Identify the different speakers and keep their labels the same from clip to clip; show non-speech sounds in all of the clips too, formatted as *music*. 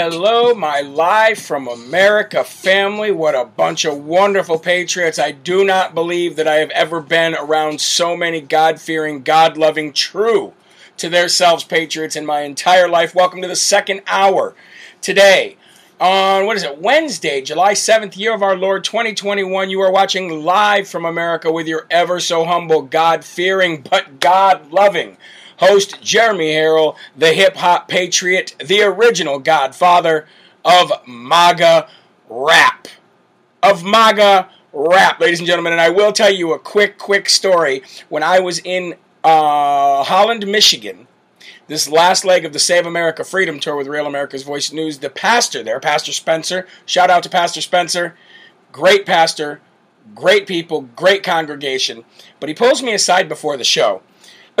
Speaker 1: Hello, my live from America family. What a bunch of wonderful patriots. I do not believe that I have ever been around so many God fearing, God loving, true to their selves patriots in my entire life. Welcome to the second hour. Today, on what is it, Wednesday, July 7th, year of our Lord 2021, you are watching live from America with your ever so humble, God fearing, but God loving host Jeremy Herrell, the hip hop patriot, the original godfather of MAGA rap. Of MAGA rap, ladies and gentlemen. And I will tell you a quick, quick story. When I was in uh, Holland, Michigan, this last leg of the Save America Freedom Tour with Real America's Voice News, the pastor there, Pastor Spencer, shout out to Pastor Spencer, great pastor, great people, great congregation. But he pulls me aside before the show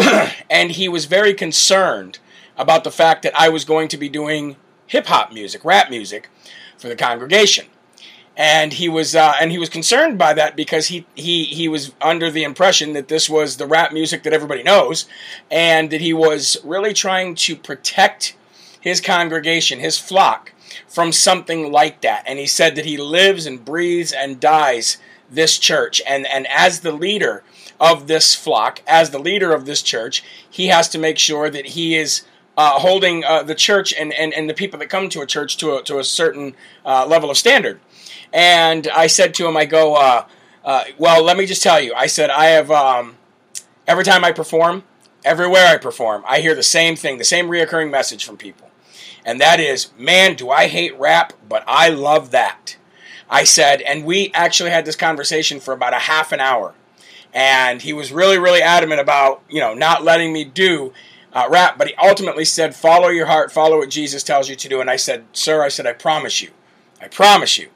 Speaker 1: *clears throat* and he was very concerned about the fact that I was going to be doing hip hop music, rap music, for the congregation. And he was uh, and he was concerned by that because he, he he was under the impression that this was the rap music that everybody knows, and that he was really trying to protect his congregation, his flock, from something like that. And he said that he lives and breathes and dies this church, and and as the leader of this flock, as the leader of this church, he has to make sure that he is uh, holding uh, the church and, and, and the people that come to a church to a, to a certain uh, level of standard. And I said to him, I go, uh, uh, well, let me just tell you, I said, I have, um, every time I perform, everywhere I perform, I hear the same thing, the same reoccurring message from people. And that is, man, do I hate rap, but I love that. I said, and we actually had this conversation for about a half an hour and he was really, really adamant about you know not letting me do uh, rap. But he ultimately said, "Follow your heart, follow what Jesus tells you to do." And I said, "Sir, I said, I promise you, I promise you,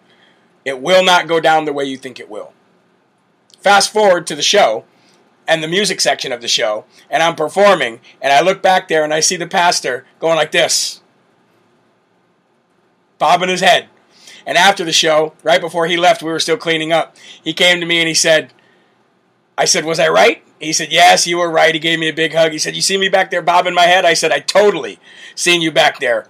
Speaker 1: it will not go down the way you think it will." Fast forward to the show and the music section of the show, and I'm performing, and I look back there and I see the pastor going like this, bobbing his head. And after the show, right before he left, we were still cleaning up. He came to me and he said, I said, Was I right? He said, Yes, you were right. He gave me a big hug. He said, You see me back there bobbing my head? I said, I totally seen you back there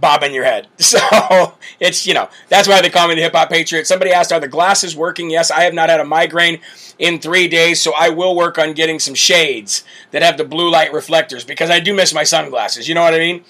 Speaker 1: bobbing your head. *laughs* So it's, you know, that's why they call me the hip hop patriot. Somebody asked, Are the glasses working? Yes, I have not had a migraine in three days, so I will work on getting some shades that have the blue light reflectors because I do miss my sunglasses. You know what I mean?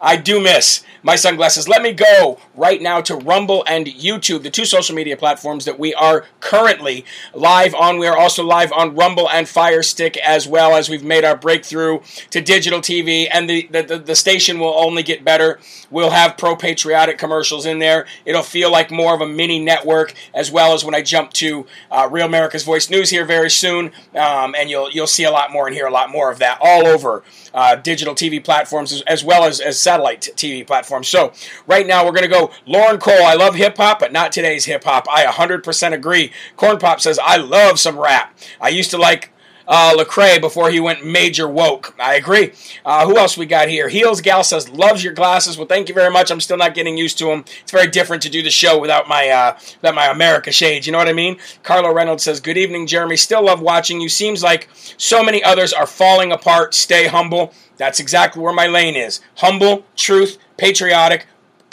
Speaker 1: I do miss my sunglasses. Let me go right now to Rumble and YouTube, the two social media platforms that we are currently live on. We are also live on Rumble and Fire Stick as well as we've made our breakthrough to digital TV, and the, the, the station will only get better. We'll have pro patriotic commercials in there. It'll feel like more of a mini network, as well as when I jump to uh, Real America's Voice News here very soon, um, and you'll you'll see a lot more and hear a lot more of that all over uh, digital TV platforms as, as well as, as satellite TV platform. So right now we're going to go Lauren Cole. I love hip hop, but not today's hip hop. I 100% agree. Corn Pop says I love some rap. I used to like uh, Lecrae before he went major woke. I agree. Uh, who else we got here? Heels Gal says loves your glasses. Well, thank you very much. I'm still not getting used to them. It's very different to do the show without my uh, without my America shades. You know what I mean? Carlo Reynolds says good evening, Jeremy. Still love watching you. Seems like so many others are falling apart. Stay humble. That's exactly where my lane is. Humble, truth, patriotic,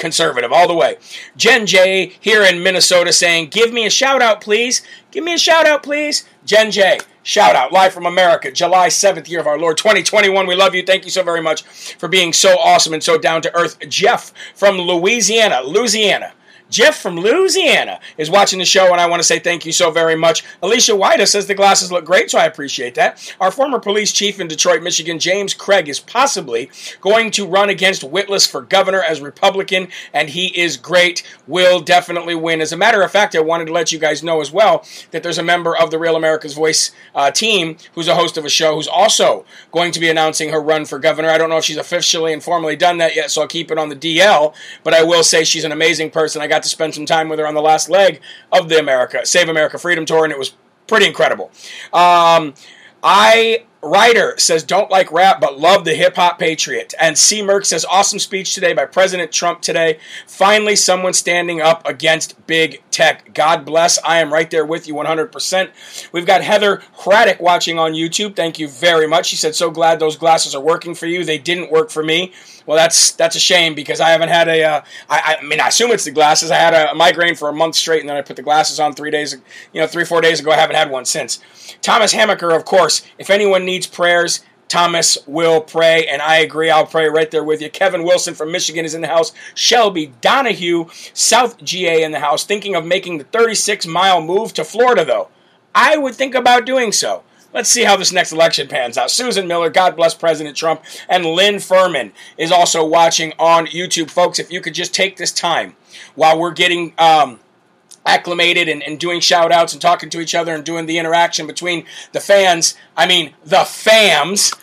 Speaker 1: conservative all the way. Jen J here in Minnesota saying, "Give me a shout out, please. Give me a shout out, please." Jen J, shout out live from America, July 7th, year of our Lord 2021. We love you. Thank you so very much for being so awesome and so down to earth. Jeff from Louisiana, Louisiana. Jeff from Louisiana is watching the show, and I want to say thank you so very much. Alicia White says the glasses look great, so I appreciate that. Our former police chief in Detroit, Michigan, James Craig, is possibly going to run against Witless for governor as Republican, and he is great. Will definitely win. As a matter of fact, I wanted to let you guys know as well that there's a member of the Real America's Voice uh, team who's a host of a show who's also going to be announcing her run for governor. I don't know if she's officially and formally done that yet, so I'll keep it on the DL, but I will say she's an amazing person. I got to spend some time with her on the last leg of the America Save America Freedom Tour, and it was Pretty incredible. Um, I Ryder says, don't like rap, but love the hip hop patriot. And C. Merck says, awesome speech today by President Trump today. Finally, someone standing up against big tech. God bless. I am right there with you 100%. We've got Heather Craddock watching on YouTube. Thank you very much. She said, so glad those glasses are working for you. They didn't work for me. Well, that's that's a shame because I haven't had a. Uh, I, I mean, I assume it's the glasses. I had a migraine for a month straight, and then I put the glasses on three days, you know, three four days ago. I haven't had one since. Thomas Hammaker, of course. If anyone needs prayers, Thomas will pray, and I agree. I'll pray right there with you. Kevin Wilson from Michigan is in the house. Shelby Donahue, South GA in the house, thinking of making the 36 mile move to Florida, though. I would think about doing so. Let's see how this next election pans out. Susan Miller, God bless President Trump, and Lynn Furman is also watching on YouTube. Folks, if you could just take this time while we're getting um, acclimated and, and doing shout outs and talking to each other and doing the interaction between the fans, I mean, the fams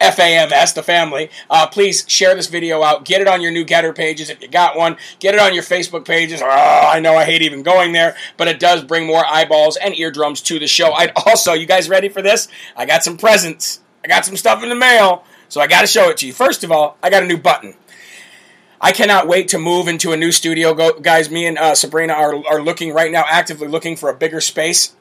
Speaker 1: FAMS, the family. Uh, please share this video out. Get it on your new Gettr pages if you got one. Get it on your Facebook pages. Oh, I know I hate even going there, but it does bring more eyeballs and eardrums to the show. I'd also, you guys ready for this? I got some presents. I got some stuff in the mail, so I got to show it to you. First of all, I got a new button. I cannot wait to move into a new studio. Go, guys, me and uh, Sabrina are, are looking right now, actively looking for a bigger space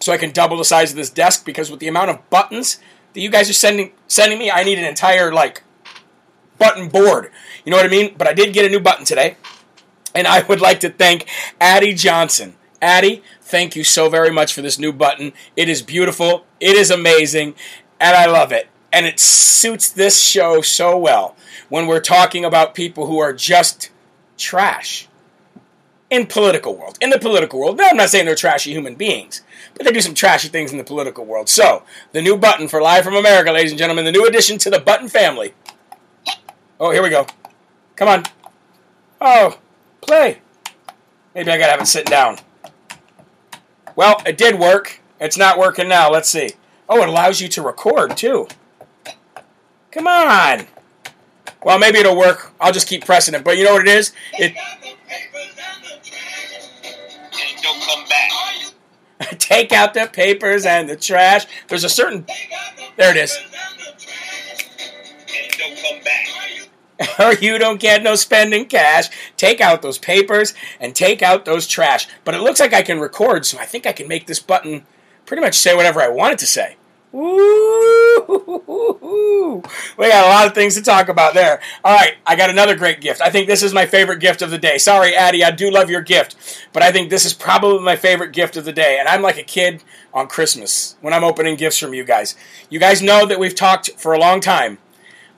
Speaker 1: so I can double the size of this desk because with the amount of buttons that you guys are sending sending me, I need an entire like button board. You know what I mean? But I did get a new button today, and I would like to thank Addie Johnson. Addie, thank you so very much for this new button. It is beautiful, it is amazing, and I love it. And it suits this show so well when we're talking about people who are just trash in political world. In the political world, no, I'm not saying they're trashy human beings, but they do some trashy things in the political world. So, the new button for Live from America, ladies and gentlemen, the new addition to the button family. Oh, here we go. Come on. Oh, play. Maybe I gotta have it sitting down. Well, it did work. It's not working now. Let's see. Oh, it allows you to record too. Come on. Well, maybe it'll work. I'll just keep pressing it. But you know what it is? It
Speaker 2: don't come back. *laughs*
Speaker 1: take out the papers and the trash. There's a certain. There it is.
Speaker 2: And don't come back.
Speaker 1: or *laughs* you don't get no spending cash. Take out those papers and take out those trash. But it looks like I can record, so I think I can make this button pretty much say whatever I want it to say. *laughs* We got a lot of things to talk about there. All right, I got another great gift. I think this is my favorite gift of the day. Sorry, Addie, I do love your gift, but I think this is probably my favorite gift of the day. And I'm like a kid on Christmas when I'm opening gifts from you guys. You guys know that we've talked for a long time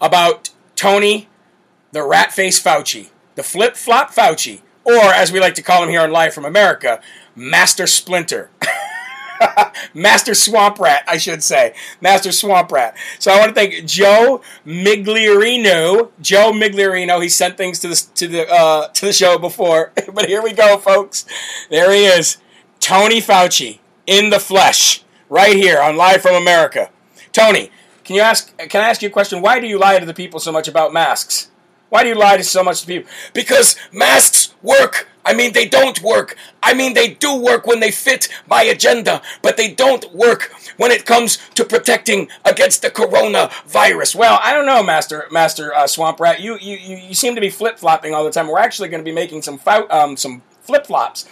Speaker 1: about Tony, the rat face Fauci, the flip flop Fauci, or as we like to call him here on Live from America, Master Splinter. *laughs* Master Swamp Rat, I should say. Master Swamp Rat. So I want to thank Joe Migliorino. Joe Migliorino. He sent things to the to the uh, to the show before, *laughs* but here we go, folks. There he is, Tony Fauci in the flesh, right here on Live from America. Tony, can you ask? Can I ask you a question? Why do you lie to the people so much about masks? Why do you lie to so much to people? Because masks work. I mean, they don't work. I mean, they do work when they fit my agenda, but they don't work when it comes to protecting against the coronavirus. Well, I don't know, Master Master uh, Swamp Rat. You, you you seem to be flip flopping all the time. We're actually going to be making some um, some flip flops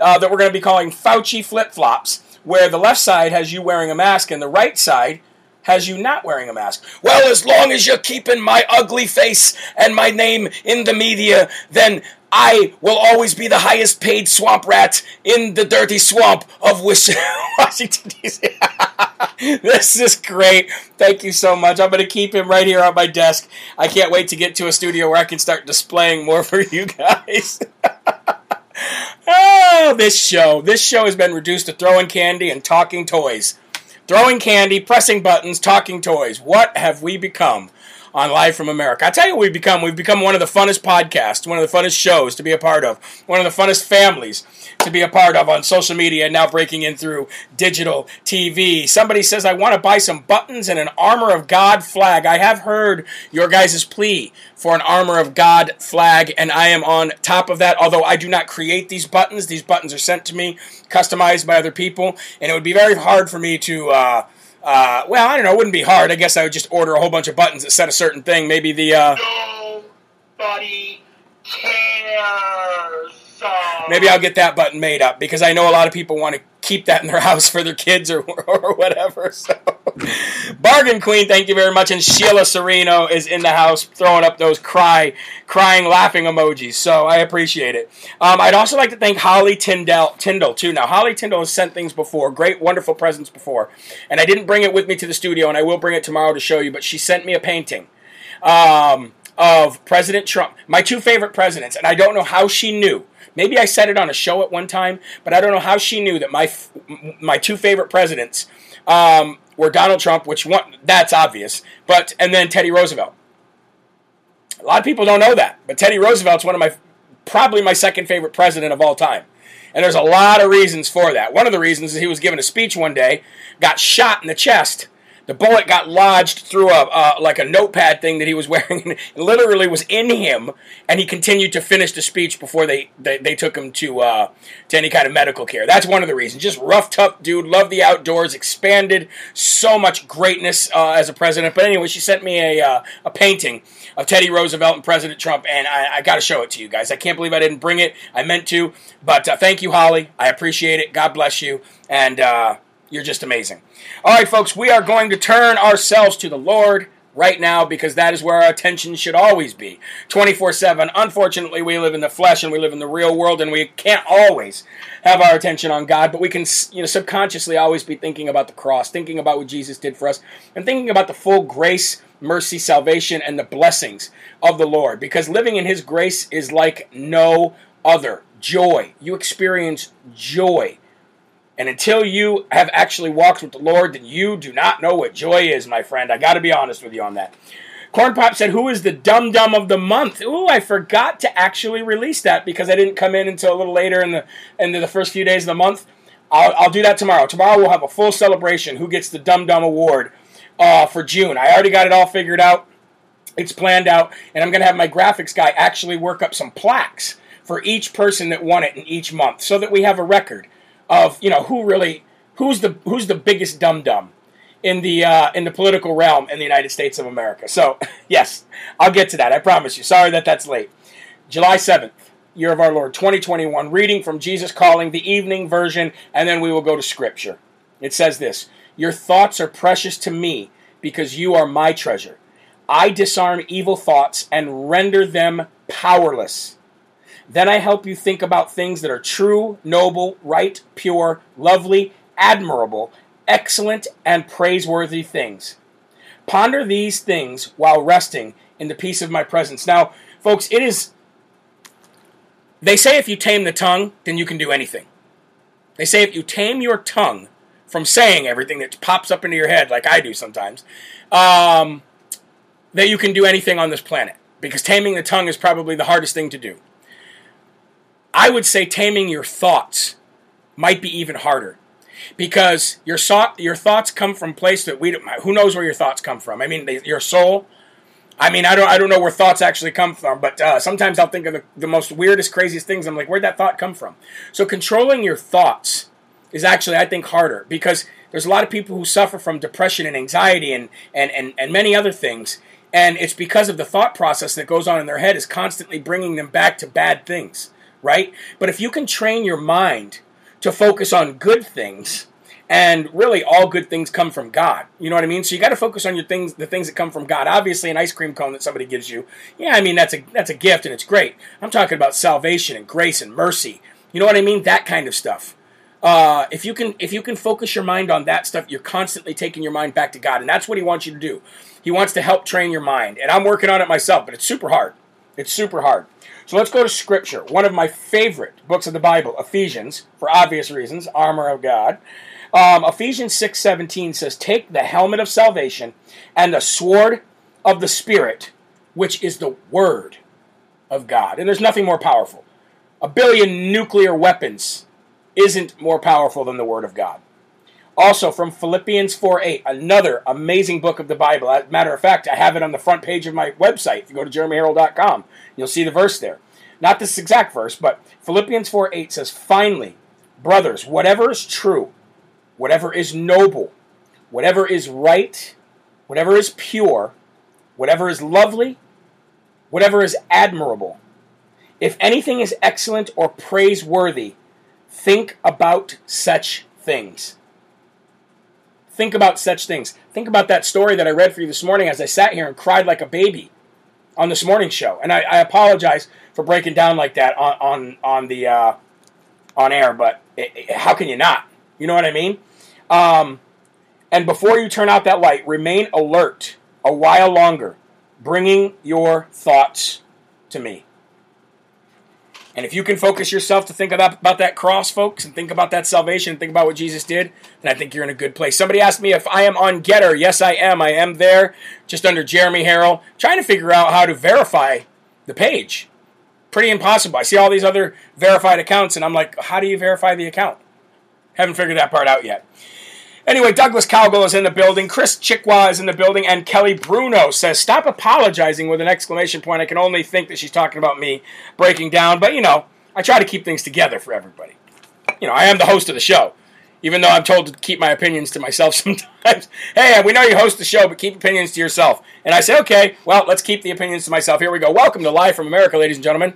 Speaker 1: uh, that we're going to be calling Fauci flip flops, where the left side has you wearing a mask and the right side has you not wearing a mask? Well, as long as you're keeping my ugly face and my name in the media, then I will always be the highest paid swamp rat in the dirty swamp of *laughs* Washington, D.C. *laughs* this is great. Thank you so much. I'm going to keep him right here on my desk. I can't wait to get to a studio where I can start displaying more for you guys. *laughs* oh, this show. This show has been reduced to throwing candy and talking toys. Throwing candy, pressing buttons, talking toys. What have we become? On Live from America. I tell you, we've become we've become one of the funnest podcasts, one of the funnest shows to be a part of, one of the funnest families to be a part of on social media, and now breaking in through digital TV. Somebody says I want to buy some buttons and an Armor of God flag. I have heard your guys' plea for an Armor of God flag, and I am on top of that. Although I do not create these buttons, these buttons are sent to me, customized by other people, and it would be very hard for me to. Uh, uh, well, I don't know. It wouldn't be hard. I guess I would just order a whole bunch of buttons that said a certain thing. Maybe the. Uh,
Speaker 2: Nobody cares.
Speaker 1: maybe I'll get that button made up because I know a lot of people want to keep that in their house for their kids or, *laughs* or whatever. So, Bargain Queen, thank you very much. And Sheila Sereno is in the house throwing up those cry, crying, laughing emojis. So I appreciate it. Um, I'd also like to thank Holly Tyndall, Tyndall too. Now Holly Tyndall has sent things before, great, wonderful presents before, and I didn't bring it with me to the studio, and I will bring it tomorrow to show you. But she sent me a painting. Um, of President Trump, my two favorite presidents, and I don't know how she knew. Maybe I said it on a show at one time, but I don't know how she knew that my my two favorite presidents um, were Donald Trump, which one that's obvious, but and then Teddy Roosevelt. A lot of people don't know that, but Teddy Roosevelt's one of my probably my second favorite president of all time. And there's a lot of reasons for that. One of the reasons is he was given a speech one day, got shot in the chest, the bullet got lodged through a uh, like a notepad thing that he was *laughs* wearing, literally was in him, and he continued to finish the speech before they they, they took him to uh, to any kind of medical care. That's one of the reasons. Just rough, tough dude, loved the outdoors, expanded so much greatness uh, as a president. But anyway, she sent me a uh, a painting of Teddy Roosevelt and President Trump, and I, I got to show it to you guys. I can't believe I didn't bring it. I meant to, but uh, thank you, Holly. I appreciate it. God bless you, and uh, you're just amazing. All right, folks, we are going to turn ourselves to the Lord right now because that is where our attention should always be 24 7. Unfortunately, we live in the flesh and we live in the real world, and we can't always have our attention on God, but we can, you know, subconsciously always be thinking about the cross, thinking about what Jesus did for us, and thinking about the full grace, mercy, salvation, and the blessings of the Lord because living in His grace is like no other. Joy. You experience joy and until you have actually walked with the Lord, then you do not know what joy is, my friend. I got to be honest with you on that. Corn Pop said, Who is the dum dum of the month? Ooh, I forgot to actually release that because I didn't come in until a little later in the into the first few days of the month. I'll, I'll do that tomorrow. Tomorrow we'll have a full celebration. Who gets the Dum Dum Award uh, for June? I already got it all figured out. It's planned out, and I'm going to have my graphics guy actually work up some plaques for each person that won it in each month, so that we have a record of you know who really who's the who's the biggest dum dum in the uh, in the political realm in the United States of America. So *laughs* yes, I'll get to that. I promise you. Sorry that that's late. July seventh, year of our Lord, 2021. Reading from Jesus Calling, the evening version, and then we will go to Scripture. It says this: Your thoughts are precious to me because you are my treasure. I disarm evil thoughts and render them powerless. Then I help you think about things that are true, noble, right, pure, lovely, admirable, excellent, and praiseworthy things. Ponder these things while resting in the peace of my presence. Now, folks, it is. They say if you tame the tongue, then you can do anything. They say if you tame your tongue from saying everything that pops up into your head, like I do sometimes, um, that you can do anything on this planet. Because taming the tongue is probably the hardest thing to do. I would say taming your thoughts might be even harder because your so- your thoughts come from place that we don't, who knows where your thoughts come from. I mean, they, your soul. I mean, I don't I don't know where thoughts actually come from, but uh, sometimes I'll think of the, the most weirdest, craziest things. I'm like, where'd that thought come from? So controlling your thoughts is actually, I think, harder because there's a lot of people who suffer from depression and anxiety and and and, and many other things. And it's because of the thought process that goes on in their head is constantly bringing them back to bad things right? But if you can train your mind to focus on good things, and really all good things come from God. You know what I mean? So you got to focus on your things, the things that come from God. Obviously, an ice cream cone that somebody gives you, yeah, I mean that's a that's a gift and it's great. I'm talking about salvation and grace and mercy. You know what I mean? That kind of stuff. Uh, if you can if you can focus your mind on that stuff, you're constantly taking your mind back to God, and that's what He wants you to do. He wants to help train your mind, and I'm working on it myself, but it's super hard. It's super hard. So let's go to Scripture. One of my favorite books of the Bible, Ephesians, for obvious reasons, armor of God. Um, Ephesians 6:17 says, "Take the helmet of salvation and the sword of the Spirit, which is the Word of God. And there's nothing more powerful. A billion nuclear weapons isn't more powerful than the Word of God. Also, from Philippians 4 8, another amazing book of the Bible. As a matter of fact, I have it on the front page of my website. If you go to jeremyherrell.com, you'll see the verse there. Not this exact verse, but Philippians 4 8 says, Finally, brothers, whatever is true, whatever is noble, whatever is right, whatever is pure, whatever is lovely, whatever is admirable, if anything is excellent or praiseworthy, think about such things. Think about such things. Think about that story that I read for you this morning as I sat here and cried like a baby on this morning show. And I, I apologize for breaking down like that on on on the uh, on air, but it, it, how can you not? You know what I mean? Um, and before you turn out that light, remain alert a while longer, bringing your thoughts to me. And if you can focus yourself to think about, about that cross, folks, and think about that salvation, and think about what Jesus did, then I think you're in a good place. Somebody asked me if I am on Gettr. Yes, I am. I am there, just under Jeremy Herrell, trying to figure out how to verify the page. Pretty impossible. I see all these other verified accounts, and I'm like, how do you verify the account? Haven't figured that part out yet. Anyway, Douglas Cowgill is in the building. Chris Chicwa is in the building. And Kelly Bruno says, Stop apologizing with an exclamation point. I can only think that she's talking about me breaking down. But, you know, I try to keep things together for everybody. You know, I am the host of the show, even though I'm told to keep my opinions to myself *laughs* sometimes. hey, we know you host the show, but keep opinions to yourself. And I say, okay, well, let's keep the opinions to myself. Here we go. Welcome to Live from America, ladies and gentlemen.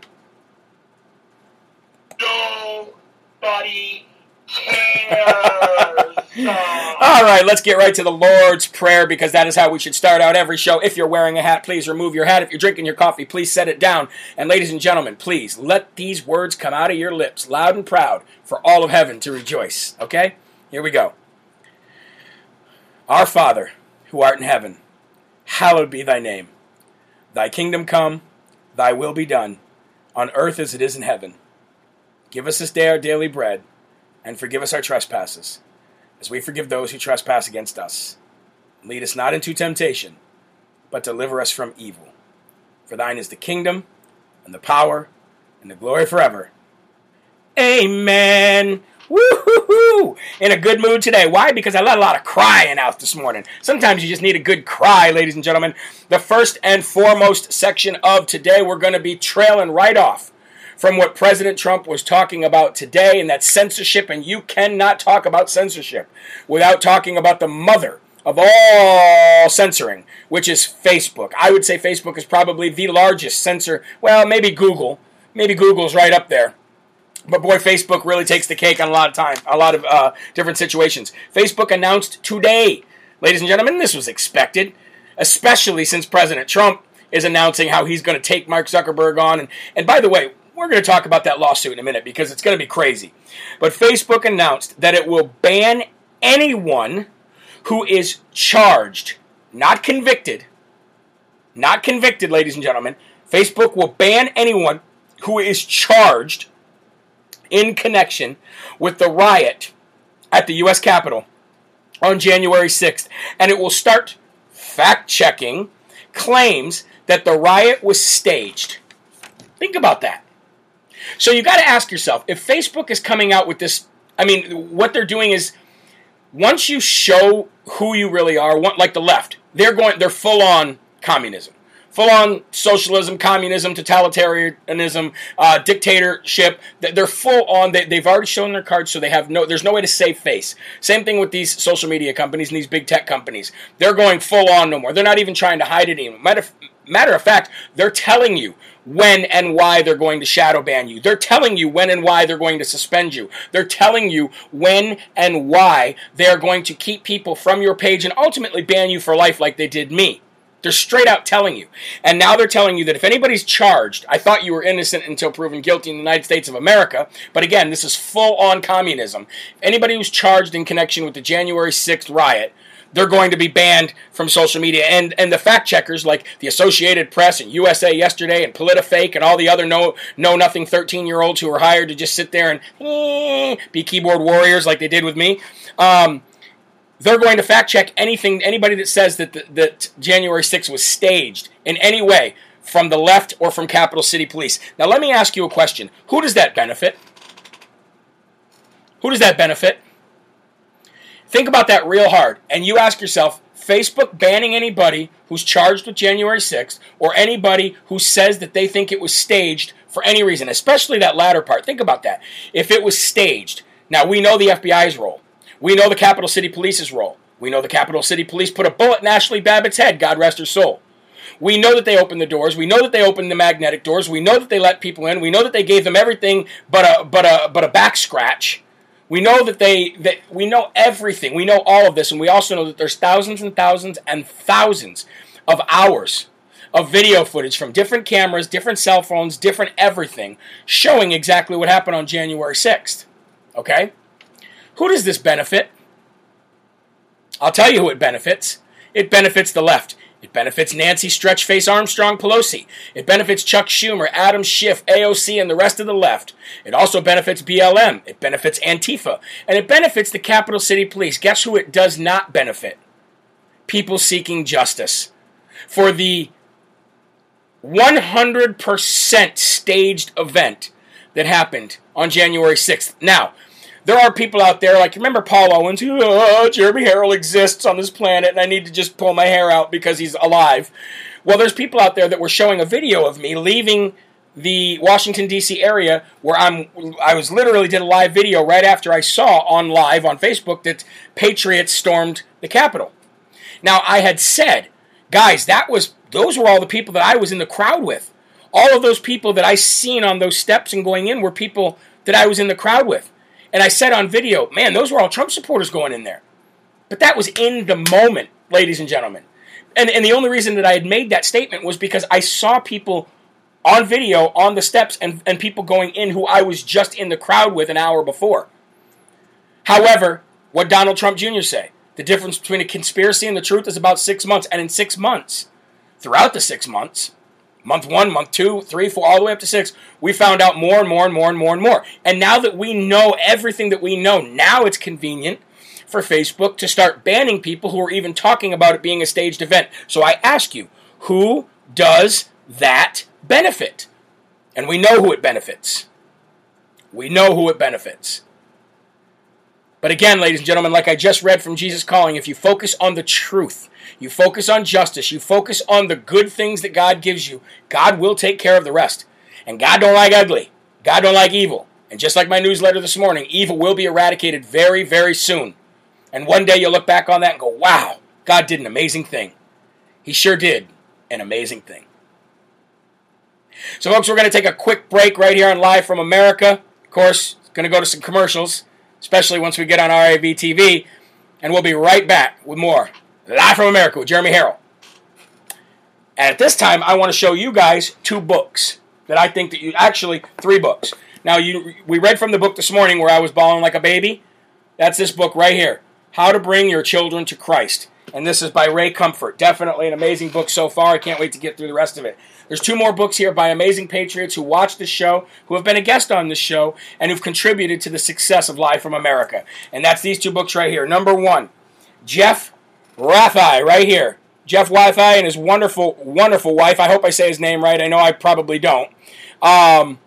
Speaker 2: Nobody cares.
Speaker 1: All right, let's get right to the Lord's Prayer because that is how we should start out every show. If you're wearing a hat, please remove your hat. If you're drinking your coffee, please set it down. And ladies and gentlemen, please let these words come out of your lips loud and proud for all of heaven to rejoice. Okay? Here we go. Our Father, who art in heaven, hallowed be thy name. Thy kingdom come, thy will be done, on earth as it is in heaven. Give us this day our daily bread, and forgive us our trespasses as we forgive those who trespass against us. Lead us not into temptation, but deliver us from evil. For thine is the kingdom, and the power, and the glory forever. Amen. Woo-hoo-hoo! In a good mood today. Why? Because I let a lot of crying out this morning. Sometimes you just need a good cry, ladies and gentlemen. The first and foremost section of today, we're going to be trailing right off from what President Trump was talking about today, and that's censorship. And you cannot talk about censorship without talking about the mother of all censoring, which is Facebook. I would say Facebook is probably the largest censor. Well, maybe Google. Maybe Google's right up there. But boy, Facebook really takes the cake on a lot of time, a lot of uh, different situations. Facebook announced today, ladies and gentlemen, this was expected, especially since President Trump is announcing how he's going to take Mark Zuckerberg on. And, and by the way, we're going to talk about that lawsuit in a minute because it's going to be crazy. But Facebook announced that it will ban anyone who is charged, not convicted, not convicted, ladies and gentlemen. Facebook will ban anyone who is charged in connection with the riot at the U.S. Capitol on January 6th. And it will start fact checking claims that the riot was staged. Think about that. So you got to ask yourself if Facebook is coming out with this. I mean, what they're doing is once you show who you really are, like the left, they're going, they're full on communism, full on socialism, communism, totalitarianism, uh, dictatorship. They're full on. They, they've already shown their cards, so they have no. There's no way to save face. Same thing with these social media companies and these big tech companies. They're going full on no more. They're not even trying to hide it anymore. Matter, matter of fact, they're telling you when and why they're going to shadow ban you. They're telling you when and why they're going to suspend you. They're telling you when and why they're going to keep people from your page and ultimately ban you for life like they did me. They're straight out telling you. And now they're telling you that if anybody's charged, I thought you were innocent until proven guilty in the United States of America. But again, this is full on communism. Anybody who's charged in connection with the January 6th riot, they're going to be banned from social media. And and the fact checkers like the Associated Press and USA Yesterday and PolitiFake and all the other no know nothing 13 year olds who are hired to just sit there and eh, be keyboard warriors like they did with me. Um, they're going to fact check anything, anybody that says that, the, that January 6th was staged in any way from the left or from Capital City Police. Now, let me ask you a question. Who does that benefit? Who does that benefit? Think about that real hard, and you ask yourself Facebook banning anybody who's charged with January 6th or anybody who says that they think it was staged for any reason, especially that latter part. Think about that. If it was staged, now we know the FBI's role, we know the Capital City Police's role, we know the Capital City Police put a bullet in Ashley Babbitt's head, God rest her soul. We know that they opened the doors. We know that they opened the magnetic doors. We know that they let people in. We know that they gave them everything but a but a but a back scratch. We know that they that we know everything. We know all of this, and we also know that there's thousands and thousands and thousands of hours of video footage from different cameras, different cell phones, different everything, showing exactly what happened on January 6th. Okay? Who does this benefit? I'll tell you who it benefits. It benefits the left. It benefits Nancy Stretchface Armstrong Pelosi. It benefits Chuck Schumer, Adam Schiff, AOC, and the rest of the left. It also benefits BLM. It benefits Antifa. And it benefits the Capital City Police. Guess who it does not benefit? People seeking justice. For the 100% staged event that happened on January 6th. Now, there are people out there like remember Paul Owens, oh, Jeremy Herrell exists on this planet, and I need to just pull my hair out because he's alive. Well, there's people out there that were showing a video of me leaving the Washington D.C. area where I'm. I was literally did a live video right after I saw on live on Facebook that Patriots stormed the Capitol. Now I had said, guys, that was those were all the people that I was in the crowd with. All of those people that I seen on those steps and going in were people that I was in the crowd with. And I said on video, man, those were all Trump supporters going in there. But that was in the moment, ladies and gentlemen. And, and the only reason that I had made that statement was because I saw people on video on the steps and, and people going in who I was just in the crowd with an hour before. However, what Donald Trump Jr. say? The difference between a conspiracy and the truth is about six months. And in six months, throughout the six months, month one, month two, three, four, all the way up to six, we found out more and more and more and more and more. And now that we know everything that we know, now it's convenient for Facebook to start banning people who are even talking about it being a staged event. So I ask you, who does that benefit? And we know who it benefits. We know who it benefits. But again, ladies and gentlemen, like I just read from Jesus Calling, if you focus on the truth, you focus on justice, you focus on the good things that God gives you, God will take care of the rest. And God don't like ugly. God don't like evil. And just like my newsletter this morning, evil will be eradicated very, very soon. And one day you'll look back on that and go, wow, God did an amazing thing. He sure did an amazing thing. So, folks, we're going to take a quick break right here on Live from America. Of course, going to go to some commercials especially once we get on RAV TV. And we'll be right back with more Live from America with Jeremy Herrell. And at this time, I want to show you guys two books that I think that you actually three books. Now, you we read from the book this morning where I was bawling like a baby. That's this book right here, How to Bring Your Children to Christ. And this is by Ray Comfort. Definitely an amazing book so far. I can't wait to get through the rest of it. There's two more books here by amazing patriots who watch the show, who have been a guest on this show, and who've contributed to the success of Live from America. And that's these two books right here. Number one, Jeff Rathai, right here. Jeff Rathai and his wonderful, wonderful wife. I hope I say his name right. I know I probably don't. Um,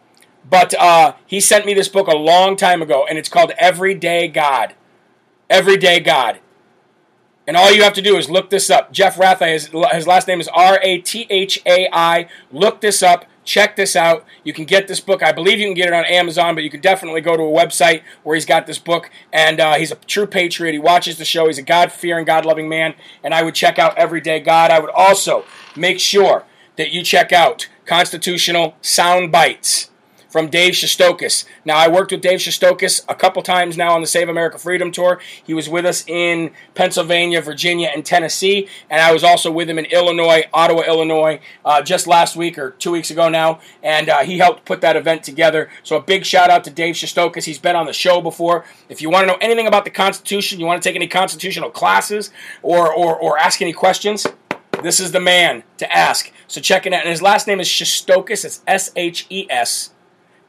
Speaker 1: but uh, he sent me this book a long time ago, and it's called Everyday God. Everyday God. And all you have to do is look this up. Jeff Rathai, his, his last name is R A T H A I. Look this up. Check this out. You can get this book. I believe you can get it on Amazon, but you can definitely go to a website where he's got this book. And uh, he's a true patriot. He watches the show. He's a God fearing, God loving man. And I would check out Everyday God. I would also make sure that you check out Constitutional Sound Bites from Dave Shestokas. Now, I worked with Dave Shestokas a couple times now on the Save America Freedom Tour. He was with us in Pennsylvania, Virginia, and Tennessee, and I was also with him in Illinois, Ottawa, Illinois, uh, just last week or two weeks ago now, and uh, he helped put that event together. So, a big shout out to Dave Shestokas. He's been on the show before. If you want to know anything about the Constitution, you want to take any constitutional classes, or, or, or ask any questions, this is the man to ask. So check it out. And his last name is Shestokas. It's S H E S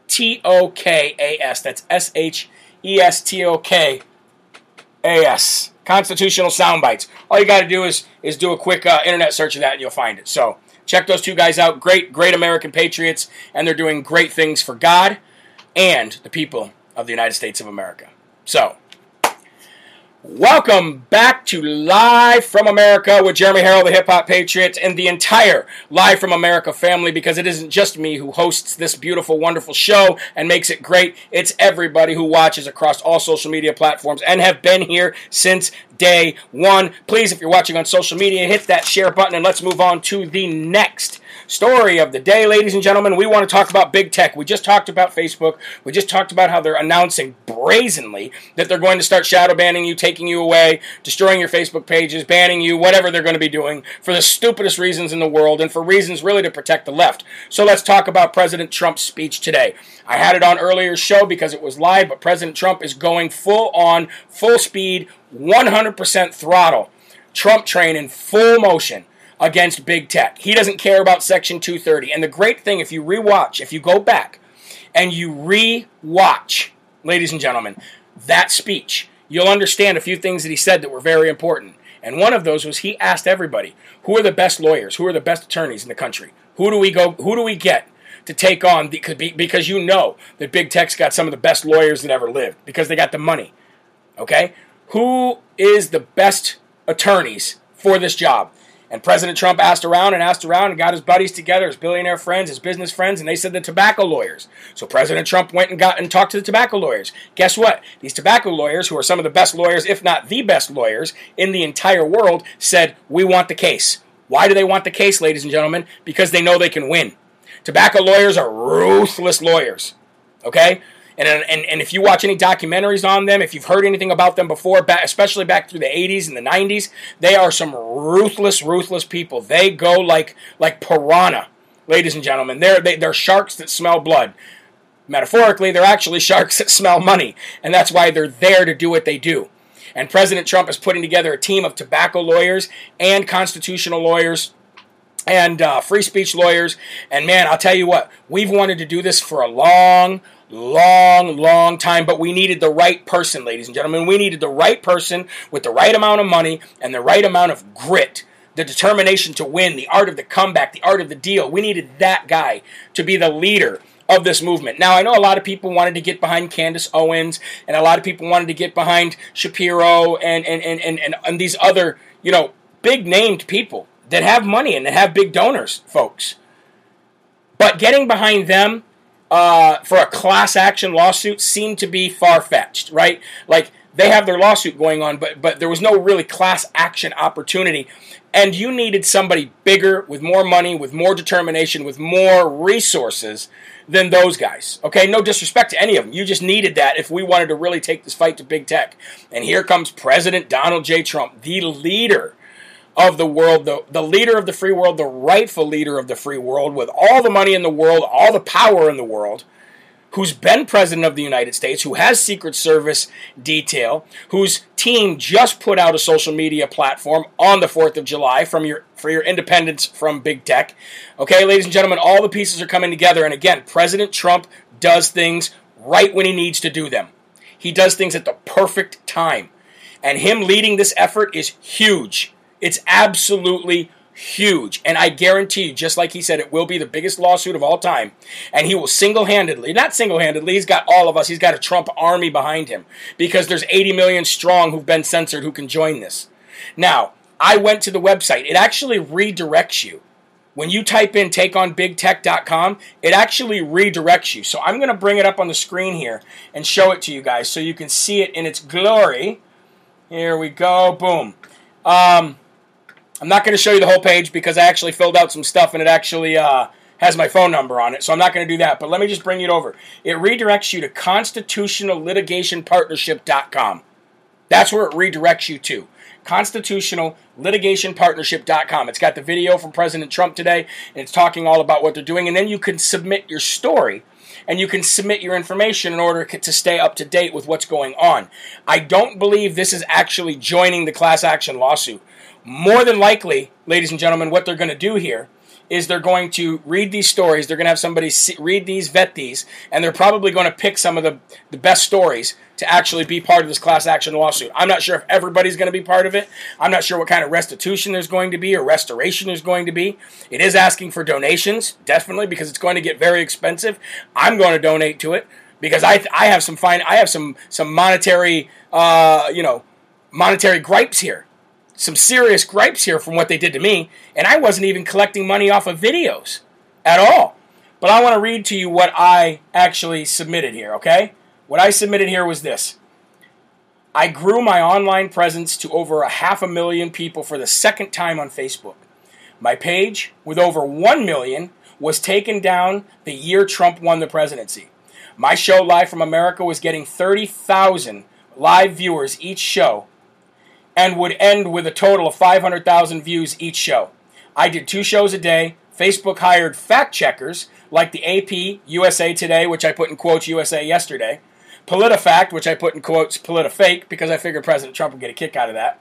Speaker 1: T O K A S. That's S H E S T O K A S. Constitutional sound bites. All you got to do is is do a quick uh, internet search of that, and you'll find it. So check those two guys out. Great, great American patriots, and they're doing great things for God and the people of the United States of America. So Welcome back to Live from America with Jeremy Herrell, the Hip Hop Patriot, and the entire Live from America family because it isn't just me who hosts this beautiful, wonderful show and makes it great. It's everybody who watches across all social media platforms and have been here since day one. Please, if you're watching on social media, hit that share button and let's move on to the next story of the day, ladies and gentlemen. We want to talk about big tech. We just talked about Facebook. We just talked about how they're announcing brazenly that they're going to start shadow banning you, taking you away, destroying your Facebook pages, banning you, whatever they're going to be doing for the stupidest reasons in the world and for reasons really to protect the left. So let's talk about President Trump's speech today. I had it on earlier show because it was live, but President Trump is going full on, full speed, 100% throttle. Trump train in full motion against big tech. He doesn't care about Section 230. And the great thing, if you rewatch, if you go back and you rewatch, ladies and gentlemen, that speech, you'll understand a few things that he said that were very important. And one of those was he asked everybody, who are the best lawyers? Who are the best attorneys in the country? Who do we go? Who do we get to take on? Because you know that big tech's got some of the best lawyers that ever lived because they got the money. Okay, who is the best attorneys for this job? And President Trump asked around and asked around and got his buddies together, his billionaire friends, his business friends, and they said the tobacco lawyers. So President Trump went and got and talked to the tobacco lawyers. Guess what? These tobacco lawyers, who are some of the best lawyers, if not the best lawyers in the entire world, said, We want the case. Why do they want the case, ladies and gentlemen? Because they know they can win. Tobacco lawyers are ruthless lawyers. Okay? And, and, and if you watch any documentaries on them, if you've heard anything about them before, especially back through the 80s and the 90s, they are some ruthless, ruthless people. They go like like piranha, ladies and gentlemen. They're they, they're sharks that smell blood. Metaphorically, they're actually sharks that smell money, and that's why they're there to do what they do. And President Trump is putting together a team of tobacco lawyers and constitutional lawyers and uh, free speech lawyers. And man, I'll tell you what, we've wanted to do this for a long, long, long time, but we needed the right person, ladies and gentlemen. We needed the right person with the right amount of money and the right amount of grit, the determination to win, the art of the comeback, the art of the deal. We needed that guy to be the leader of this movement. Now, I know a lot of people wanted to get behind Candace Owens, and a lot of people wanted to get behind Shapiro and, and, and, and, and, these other, you know, big named people that have money and that have big donors, folks. But getting behind them uh, for a class action lawsuit seemed to be far fetched, right? Like they have their lawsuit going on, but but there was no really class action opportunity, and you needed somebody bigger with more money, with more determination, with more resources than those guys. Okay, no disrespect to any of them. You just needed that if we wanted to really take this fight to big tech. And here comes President Donald J. Trump, the leader of the world, the, the leader of the free world, the rightful leader of the free world, with all the money in the world, all the power in the world, who's been president of the United States, who has Secret Service detail, whose team just put out a social media platform on the 4th of July from your for your independence from big tech. Okay, ladies and gentlemen, all the pieces are coming together and again, President Trump does things right when he needs to do them. He does things at the perfect time. And him leading this effort is huge. It's absolutely huge. And I guarantee you, just like he said, it will be the biggest lawsuit of all time. And he will single handedly, not single handedly, he's got all of us, he's got a Trump army behind him because there's 80 million strong who've been censored who can join this. Now, I went to the website, it actually redirects you. When you type in takeonbigtech.com, it actually redirects you. So I'm going to bring it up on the screen here and show it to you guys so you can see it in its glory. Here we go. Boom. Um, I'm not going to show you the whole page because I actually filled out some stuff and it actually uh, has my phone number on it. So I'm not going to do that. But let me just bring it over. It redirects you to constitutionallitigationpartnership.com. That's where it redirects you to. Constitutionallitigationpartnership.com. It's got the video from President Trump today, and it's talking all about what they're doing. And then you can submit your story and you can submit your information in order to stay up to date with what's going on. I don't believe this is actually joining the class action lawsuit. More than likely, ladies and gentlemen, what they're going to do here is they're going to read these stories. They're going to have somebody see, read these, vet these, and they're probably going to pick some of the, the best stories to actually be part of this class action lawsuit. I'm not sure if everybody's going to be part of it. I'm not sure what kind of restitution there's going to be or restoration there's going to be. It is asking for donations, definitely, because it's going to get very expensive. I'm going to donate to it because I, I have some fine, I have some some monetary, uh, you know, monetary gripes here some serious gripes here from what they did to me, and I wasn't even collecting money off of videos at all. But I want to read to you what I actually submitted here, okay? What I submitted here was this. I grew my online presence to over a half a million people for the second time on Facebook. My page, with over 1 million, was taken down the year Trump won the presidency. My show, Live from America, was getting 30,000 live viewers each show and would end with a total of 500,000 views each show. I did two shows a day. Facebook hired fact checkers like the AP, USA Today, which I put in quotes USA yesterday, PolitiFact, which I put in quotes PolitiFake because I figured President Trump would get a kick out of that,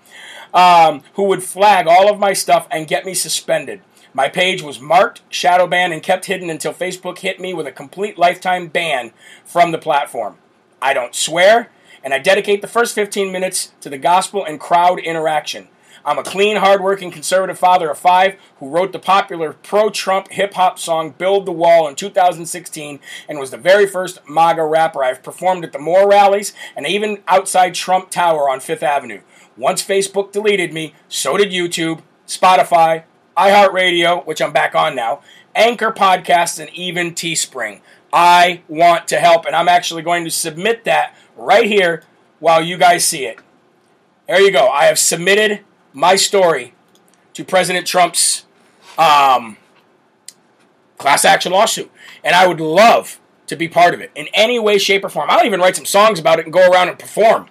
Speaker 1: um, who would flag all of my stuff and get me suspended. My page was marked, shadow banned, and kept hidden until Facebook hit me with a complete lifetime ban from the platform. I don't swear, and I dedicate the first 15 minutes to the gospel and crowd interaction. I'm a clean, hardworking conservative father of five who wrote the popular pro Trump hip hop song Build the Wall in 2016 and was the very first MAGA rapper. I've performed at the Moore rallies and even outside Trump Tower on Fifth Avenue. Once Facebook deleted me, so did YouTube, Spotify, iHeartRadio, which I'm back on now, Anchor Podcasts, and even Teespring. I want to help, and I'm actually going to submit that right here while you guys see it. There you go. I have submitted my story to President Trump's um, class action lawsuit, and I would love to be part of it in any way, shape, or form. I'll even write some songs about it and go around and perform.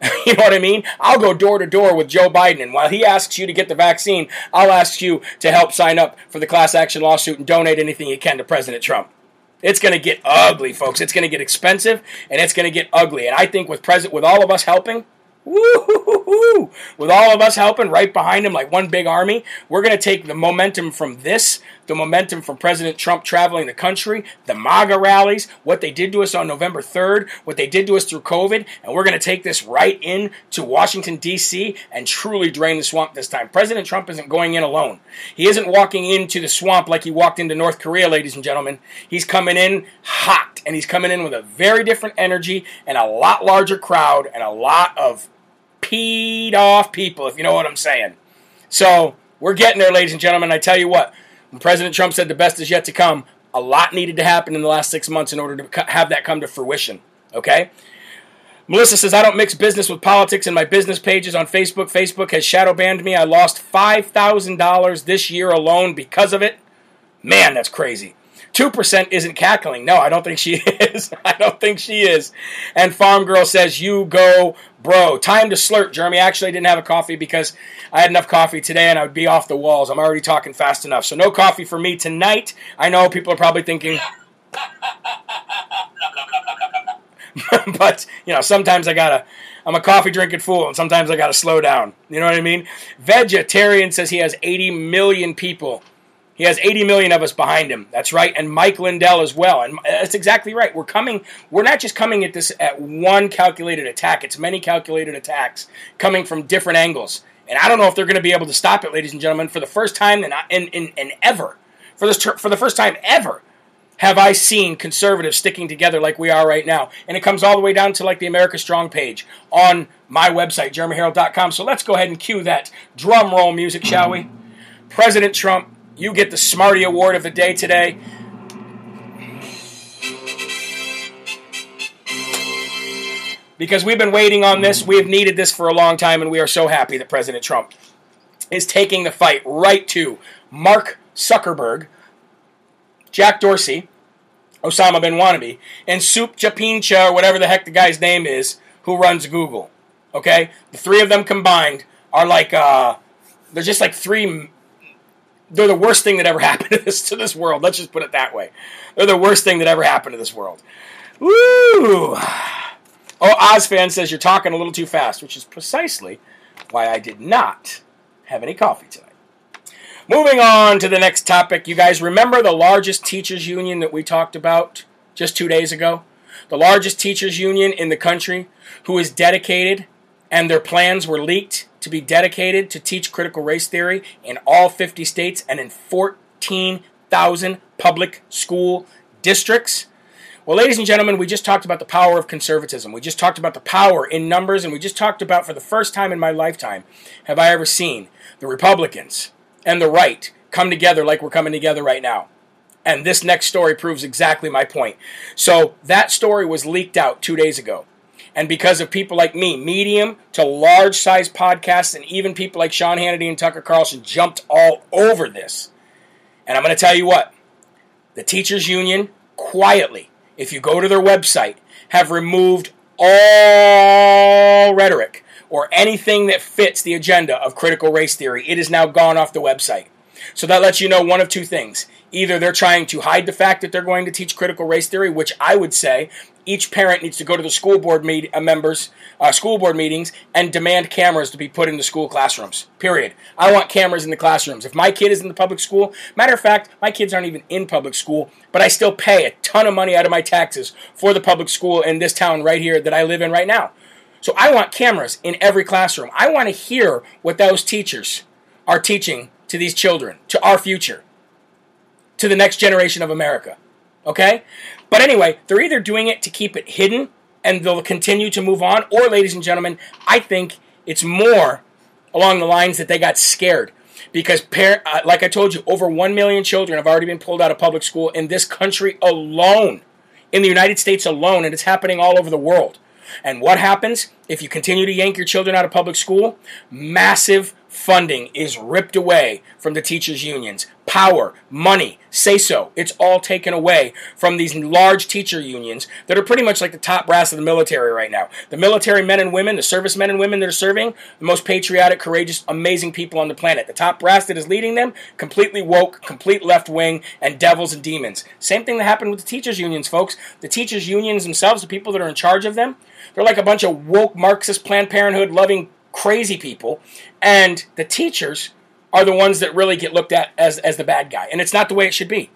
Speaker 1: *laughs* you know what I mean? I'll go door to door with Joe Biden, and while he asks you to get the vaccine, I'll ask you to help sign up for the class action lawsuit and donate anything you can to President Trump. It's going to get ugly, folks. It's going to get expensive and it's going to get ugly. And I think with present with all of us helping, Woo-hoo-hoo-hoo. With all of us helping right behind him like one big army, we're going to take the momentum from this, the momentum from President Trump traveling the country, the MAGA rallies, what they did to us on November 3rd, what they did to us through COVID, and we're going to take this right into Washington, D.C. and truly drain the swamp this time. President Trump isn't going in alone. He isn't walking into the swamp like he walked into North Korea, ladies and gentlemen. He's coming in hot, and he's coming in with a very different energy and a lot larger crowd and a lot of peed off people, if you know what I'm saying. So we're getting there, ladies and gentlemen. I tell you what, when President Trump said the best is yet to come, a lot needed to happen in the last six months in order to have that come to fruition. Okay? Melissa says, I don't mix business with politics in my business pages on Facebook. Facebook has shadow banned me. I lost $5,000 this year alone because of it. Man, that's crazy. 2% isn't cackling. No, I don't think she *laughs* is. I don't think she is. And Farm Girl says, You go, bro. Time to slurp, Jeremy. Actually, I didn't have a coffee because I had enough coffee today and I would be off the walls. I'm already talking fast enough. So, no coffee for me tonight. I know people are probably thinking, *laughs* but, you know, sometimes I gotta. I'm a coffee drinking fool, and sometimes I got to slow down. You know what I mean? Vegetarian says he has 80 million people he has 80 million of us behind him. That's right. And Mike Lindell as well. And that's exactly right. We're coming, we're not just coming at this at one calculated attack, it's many calculated attacks coming from different angles. And I don't know if they're going to be able to stop it, ladies and gentlemen. For the first time in, in, in, in ever, for, this, for the first time ever, have I seen conservatives sticking together like we are right now. And it comes all the way down to like the America Strong page on my website, jeremyherrell.com. So let's go ahead and cue that drum roll music, shall we? President Trump you get the Smarty Award of the day today. Because we've been waiting on this, we have needed this for a long time, and we are so happy that President Trump is taking the fight right to Mark Zuckerberg, Jack Dorsey, Osama bin Wannabe, and Soup Japincha, or whatever the heck the guy's name is, who runs Google. Okay? The three of them combined are like, uh, they're just like three they're the worst thing that ever *laughs* happened to this to this world. Let's just put it that way. They're the worst thing that ever happened to this world. Woo! Oh, Ozfan says you're talking a little too fast, which is precisely why I did not have any coffee tonight. Moving on to the next topic. You guys remember the largest teachers union that we talked about just two days ago? The largest teachers union in the country who is dedicated and their plans were leaked to be dedicated to teach critical race theory in all 50 states and in 14,000 public school districts. Well, ladies and gentlemen, we just talked about the power of conservatism. We just talked about the power in numbers, and we just talked about, for the first time in my lifetime, have I ever seen the Republicans and the right come together like we're coming together right now. And this next story proves exactly my point. So, that story was leaked out two days ago. And because of people like me, medium to large size podcasts, and even people like Sean Hannity and Tucker Carlson jumped all over this. And I'm going to tell you what the teachers union quietly, if you go to their website, have removed all rhetoric or anything that fits the agenda of critical race theory. It is now gone off the website. So that lets you know one of two things. Either they're trying to hide the fact that they're going to teach critical race theory, which I would say each parent needs to go to the school board meet, uh, members, uh, school board meetings, and demand cameras to be put in the school classrooms. Period. I want cameras in the classrooms. If my kid is in the public school, matter of fact, my kids aren't even in public school, but I still pay a ton of money out of my taxes for the public school in this town right here that I live in right now. So I want cameras in every classroom. I want to hear what those teachers are teaching to these children, to our future to the next generation of America. Okay? But anyway, they're either doing it to keep it hidden and they'll continue to move on, or, ladies and gentlemen, I think it's more along the lines that they got scared. Because, par- uh, like I told you, over 1 million children have already been pulled out of public school in this country alone, in the United States alone, and it's happening all over the world. And what happens if you continue to yank your children out of public school? Massive funding is ripped away from the teachers' unions. Power, money, say so. It's all taken away from these large teacher unions that are pretty much like the top brass of the military right now. The military men and women, the service men and women that are serving, the most patriotic, courageous, amazing people on the planet. The top brass that is leading them, completely woke, complete left wing, and devils and demons. Same thing that happened with the teachers' unions, folks. The teachers' unions themselves, the people that are in charge of them, they're like a bunch of woke Marxist Planned Parenthood loving crazy people, and the teachers are the ones that really get looked at as, as the bad guy. And it's not the way it should be.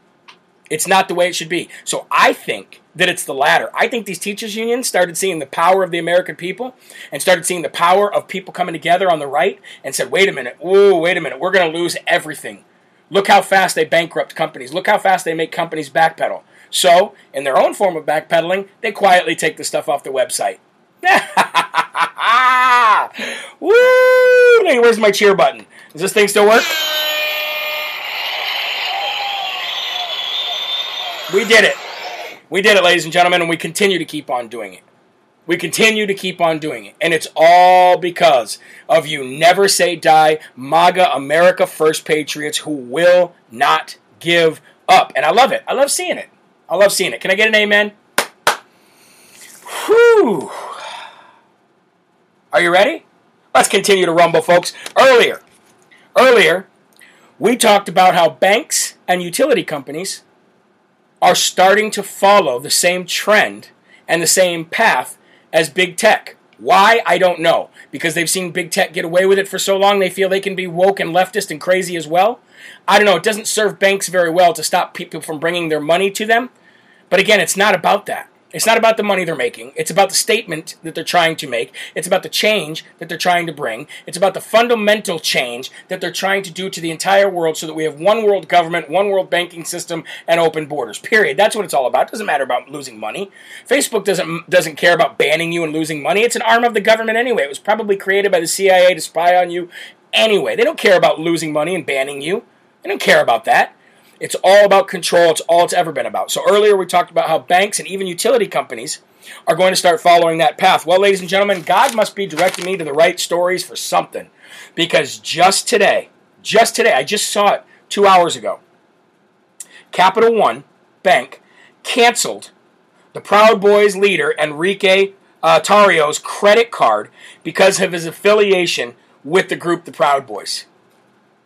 Speaker 1: It's not the way it should be. So I think that it's the latter. I think these teachers' unions started seeing the power of the American people and started seeing the power of people coming together on the right and said, wait a minute, whoa, wait a minute, we're going to lose everything. Look how fast they bankrupt companies. Look how fast they make companies backpedal. So, in their own form of backpedaling, they quietly take the stuff off the website. *laughs* Woo! Hey, where's my cheer button? Does this thing still work? We did it. We did it, ladies and gentlemen, and we continue to keep on doing it. We continue to keep on doing it. And it's all because of you never say die, MAGA America First Patriots who will not give up. And I love it. I love seeing it. I love seeing it. Can I get an amen? Whew. Are you ready? Let's continue to rumble, folks. Earlier, earlier, we talked about how banks and utility companies are starting to follow the same trend and the same path as big tech. Why? I don't know. Because they've seen big tech get away with it for so long, they feel they can be woke and leftist and crazy as well. I don't know. It doesn't serve banks very well to stop people from bringing their money to them. But again, it's not about that. It's not about the money they're making. It's about the statement that they're trying to make. It's about the change that they're trying to bring. It's about the fundamental change that they're trying to do to the entire world so that we have one world government, one world banking system, and open borders. Period. That's what it's all about. It doesn't matter about losing money. Facebook doesn't doesn't care about banning you and losing money. It's an arm of the government anyway. It was probably created by the CIA to spy on you anyway. They don't care about losing money and banning you. They don't care about that. It's all about control. It's all it's ever been about. So earlier we talked about how banks and even utility companies are going to start following that path. Well, ladies and gentlemen, God must be directing me to the right stories for something. Because just today, just today, I just saw it two hours ago. Capital One Bank canceled the Proud Boys leader Enrique uh, Tarrio's credit card because of his affiliation with the group the Proud Boys.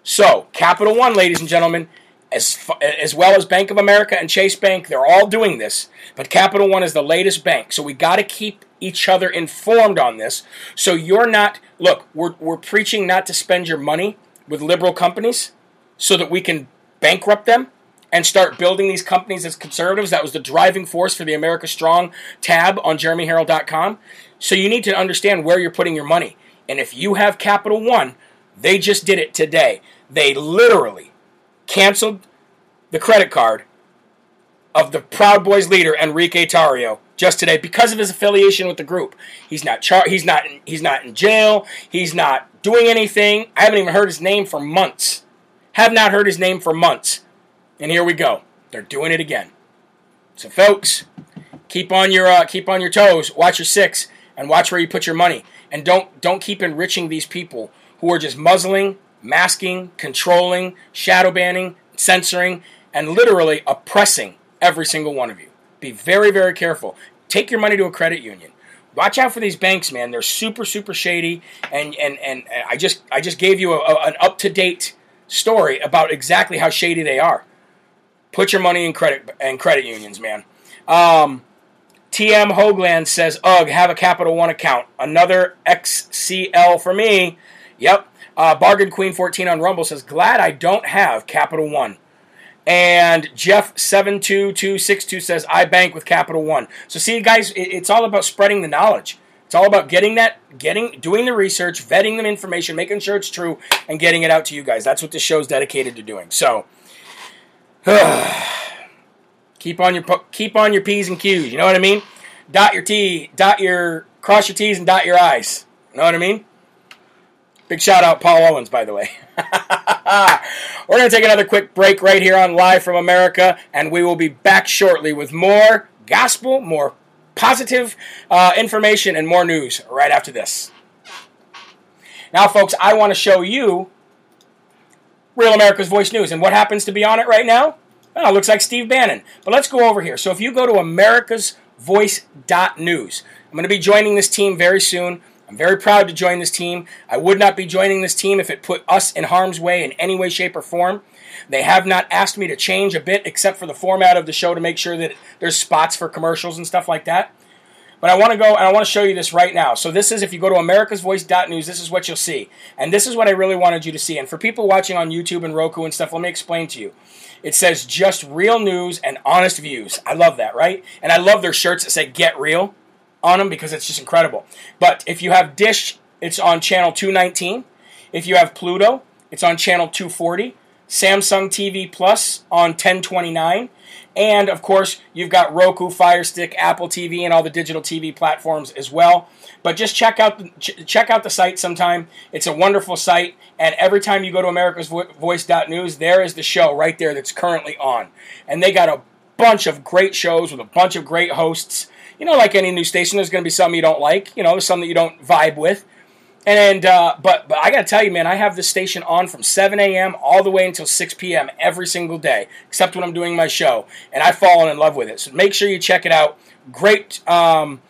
Speaker 1: So, Capital One, ladies and gentlemen, as, as well as Bank of America and Chase Bank, they're all doing this. But Capital One is the latest bank. So we got to keep each other informed on this. So you're not, look, we're, we're preaching not to spend your money with liberal companies. so that we can bankrupt them and start building these companies as conservatives. That was the driving force for the America Strong tab on jeremyherrell.com. So you need to understand where you're putting your money. And if you have Capital One, they just did it today. They literally canceled the credit card of the Proud Boys leader Enrique Tarrio just today because of his affiliation with the group. He's not char- he's not in, he's not in jail. He's not doing anything. I haven't even heard his name for months. Have not heard his name for months. And here we go. They're doing it again. So folks, keep on your uh, keep on your toes. Watch your six and watch where you put your money. And don't don't keep enriching these people who are just muzzling, masking, controlling, shadow banning, censoring, and literally oppressing every single one of you. Be very, very careful. Take your money to a credit union. Watch out for these banks, man. They're super, super shady. And and and I just I just gave you a, a, an up to date story about exactly how shady they are. Put your money in credit and credit unions, man. Um, TM Hoagland says, "Ugh, have a Capital One account. Another XCL for me." Yep. Uh, Bargain Queen 14 on Rumble says, "Glad I don't have Capital One." And Jeff72262 says, I bank with Capital One. So, see, guys, it's all about spreading the knowledge. It's all about getting that, getting, doing the research, vetting the information, making sure it's true, and getting it out to you guys. That's what this show's dedicated to doing. So, *sighs* keep on your keep on your p's and q's. You know what I mean? Dot your t, dot your cross your t's and dot your i's. You know what I mean? Big shout out, Paul Owens, by the way. *laughs* We're going to take another quick break right here on Live from America, and we will be back shortly with more gospel, more positive uh, information, and more news right after this. Now, folks, I want to show you Real America's Voice News. And what happens to be on it right now? Well, it looks like Steve Bannon. But let's go over here. So if you go to America's americasvoice.news, I'm going to be joining this team very soon. I'm very proud to join this team. I would not be joining this team if it put us in harm's way in any way, shape, or form. They have not asked me to change a bit except for the format of the show to make sure that there's spots for commercials and stuff like that. But I want to go and I want to show you this right now. So this is if you go to americasvoice.news, this is what you'll see. And this is what I really wanted you to see. And for people watching on YouTube and Roku and stuff, let me explain to you. It says just real news and honest views. I love that, right? And I love their shirts that say get real on them because it's just incredible. But if you have Dish, it's on channel 219. If you have Pluto, it's on channel 240. Samsung TV Plus on 1029. And of course, you've got Roku, Fire Stick, Apple TV, and all the digital TV platforms as well. But just check out the, ch- check out the site sometime. It's a wonderful site, and every time you go to America's AmericasVoice.news, there is the show right there that's currently on, and they got a bunch of great shows with a bunch of great hosts you know, like any new station, there's going to be some you don't like. You know, some that you don't vibe with. And uh, but but I got to tell you, man, I have this station on from 7 a.m. all the way until 6 p.m. every single day, except when I'm doing my show, and I've fallen in love with it. So make sure you check it out. Great, um,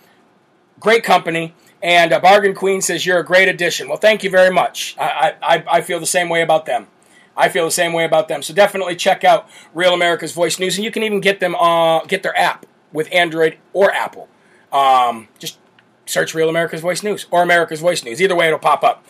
Speaker 1: great company. And uh, Bargain Queen says you're a great addition. Well, thank you very much. I, I I feel the same way about them. I feel the same way about them. So definitely check out Real America's Voice News, and you can even get them uh, get their app with Android or Apple. Um, just search Real America's Voice News or America's Voice News. Either way, it'll pop up.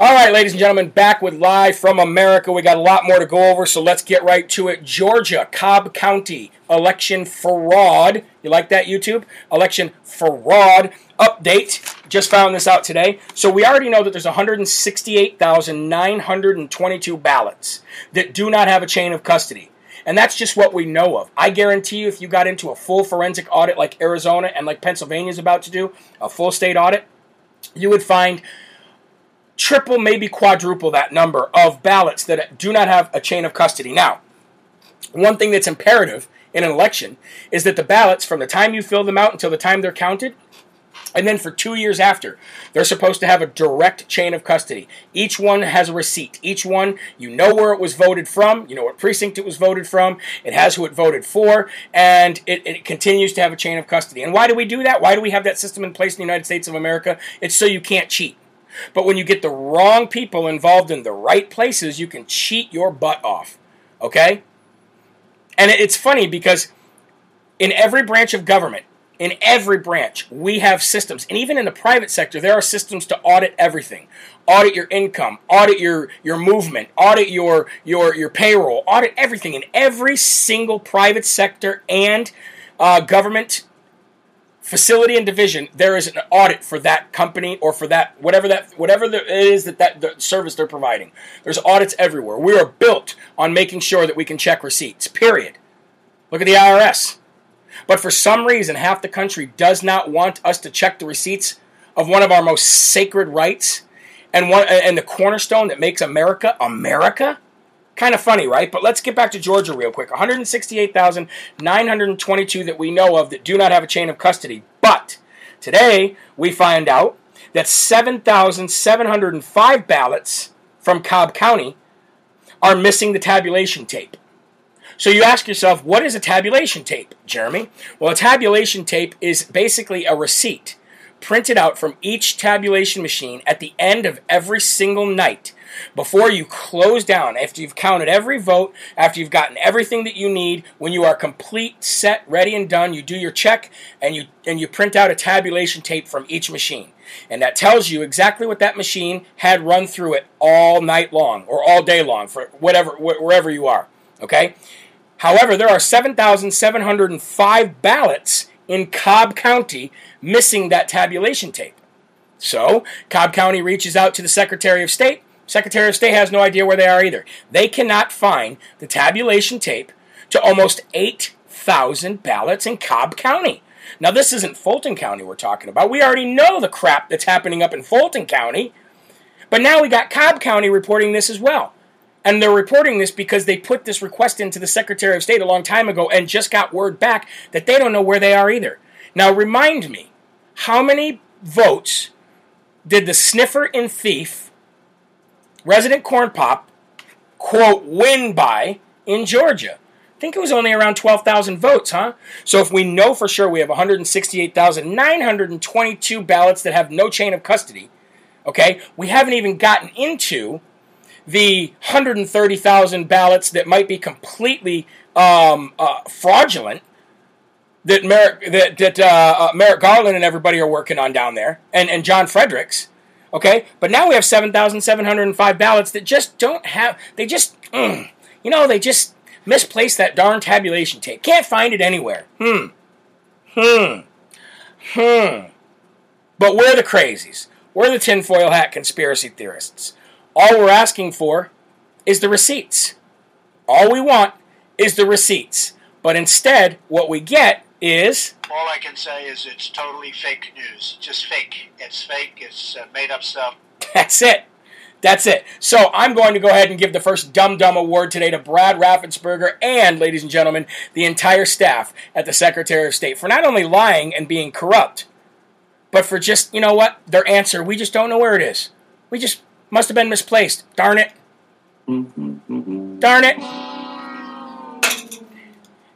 Speaker 1: All right, ladies and gentlemen, back with Live from America. We got a lot more to go over, so let's get right to it. Georgia, Cobb County, election fraud. You like that, YouTube? Election fraud update. Just found this out today. So we already know that there's 168,922 ballots that do not have a chain of custody. And that's just what we know of. I guarantee you, if you got into a full forensic audit like Arizona and like Pennsylvania is about to do, a full state audit, you would find triple, maybe quadruple that number of ballots that do not have a chain of custody. Now, one thing that's imperative in an election is that the ballots, from the time you fill them out until the time they're counted, and then for two years after, they're supposed to have a direct chain of custody. Each one has a receipt. Each one, you know where it was voted from, you know what precinct it was voted from, it has who it voted for, and it, it continues to have a chain of custody. And why do we do that? Why do we have that system in place in the United States of America? It's so you can't cheat. But when you get the wrong people involved in the right places, you can cheat your butt off. Okay? And it's funny because in every branch of government, In every branch, we have systems. And even in the private sector, there are systems to audit everything. Audit your income, audit your, your movement, audit your, your, your payroll, audit everything. In every single private sector and uh, government facility and division, there is an audit for that company or for that whatever that whatever it is that that the service they're providing. There's audits everywhere. We are built on making sure that we can check receipts. Period. Look at the IRS. But for some reason, half the country does not want us to check the receipts of one of our most sacred rights and one and the cornerstone that makes America America. Kind of funny, right? But let's get back to Georgia real quick. 168,922 that we know of that do not have a chain of custody. But today we find out that 7,705 ballots from Cobb County are missing the tabulation tape. So you ask yourself, what is a tabulation tape, Jeremy? Well, a tabulation tape is basically a receipt printed out from each tabulation machine at the end of every single night before you close down, after you've counted every vote, after you've gotten everything that you need, when you are complete, set, ready, and done, you do your check and you and you print out a tabulation tape from each machine. And that tells you exactly what that machine had run through it all night long or all day long for whatever wherever you are. Okay? However, there are 7,705 ballots in Cobb County missing that tabulation tape. So, Cobb County reaches out to the Secretary of State. Secretary of State has no idea where they are either. They cannot find the tabulation tape to almost 8,000 ballots in Cobb County. Now, this isn't Fulton County we're talking about. We already know the crap that's happening up in Fulton County. But now we got Cobb County reporting this as well. And they're reporting this because they put this request into the Secretary of State a long time ago and just got word back that they don't know where they are either. Now, remind me, how many votes did the sniffer and thief, resident corn pop, quote, win by in Georgia? I think it was only around 12,000 votes, huh? So if we know for sure we have 168,922 ballots that have no chain of custody, okay, we haven't even gotten into the 130,000 ballots that might be completely um, uh, fraudulent that Merrick, that, that uh, uh, Merrick Garland and everybody are working on down there, and, and John Fredericks. Okay, but now we have 7,705 ballots that just don't have, they just, mm, you know, they just misplaced that darn tabulation tape. Can't find it anywhere. Hmm. Hmm. Hmm. But we're the crazies. We're the tinfoil hat conspiracy theorists. All we're asking for is the receipts. All we want is the receipts. But instead, what we get is.
Speaker 2: All I can say is it's totally fake news. Just fake. It's fake. It's uh, made up stuff.
Speaker 1: That's it. That's it. So I'm going to go ahead and give the first Dum Dum Award today to Brad Raffensperger and, ladies and gentlemen, the entire staff at the Secretary of State for not only lying and being corrupt, but for just, you know what, their answer, we just don't know where it is. We just must have been misplaced. Darn it. Darn it.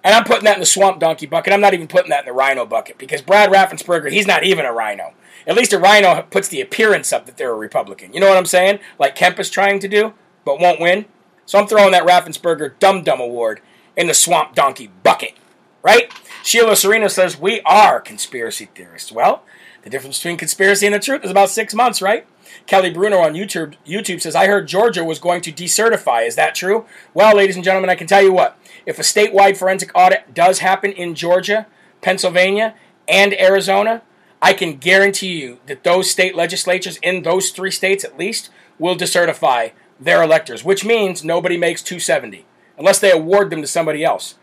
Speaker 1: And I'm putting that in the swamp donkey bucket. I'm not even putting that in the rhino bucket because Brad Raffensperger, he's not even a rhino. At least a rhino puts the appearance up that they're a Republican. You know what I'm saying? Like Kemp is trying to do, but won't win. So I'm throwing that Raffensperger Dum Dum Award in the swamp donkey bucket. Right? Sheila Serena says, We are conspiracy theorists. Well, the difference between conspiracy and the truth is about six months, right? Kelly Bruno on YouTube YouTube says, I heard Georgia was going to decertify. Is that true? Well, ladies and gentlemen, I can tell you what. If a statewide forensic audit does happen in Georgia, Pennsylvania, and Arizona, I can guarantee you that those state legislatures in those three states at least will decertify their electors, which means nobody makes 270 unless they award them to somebody else.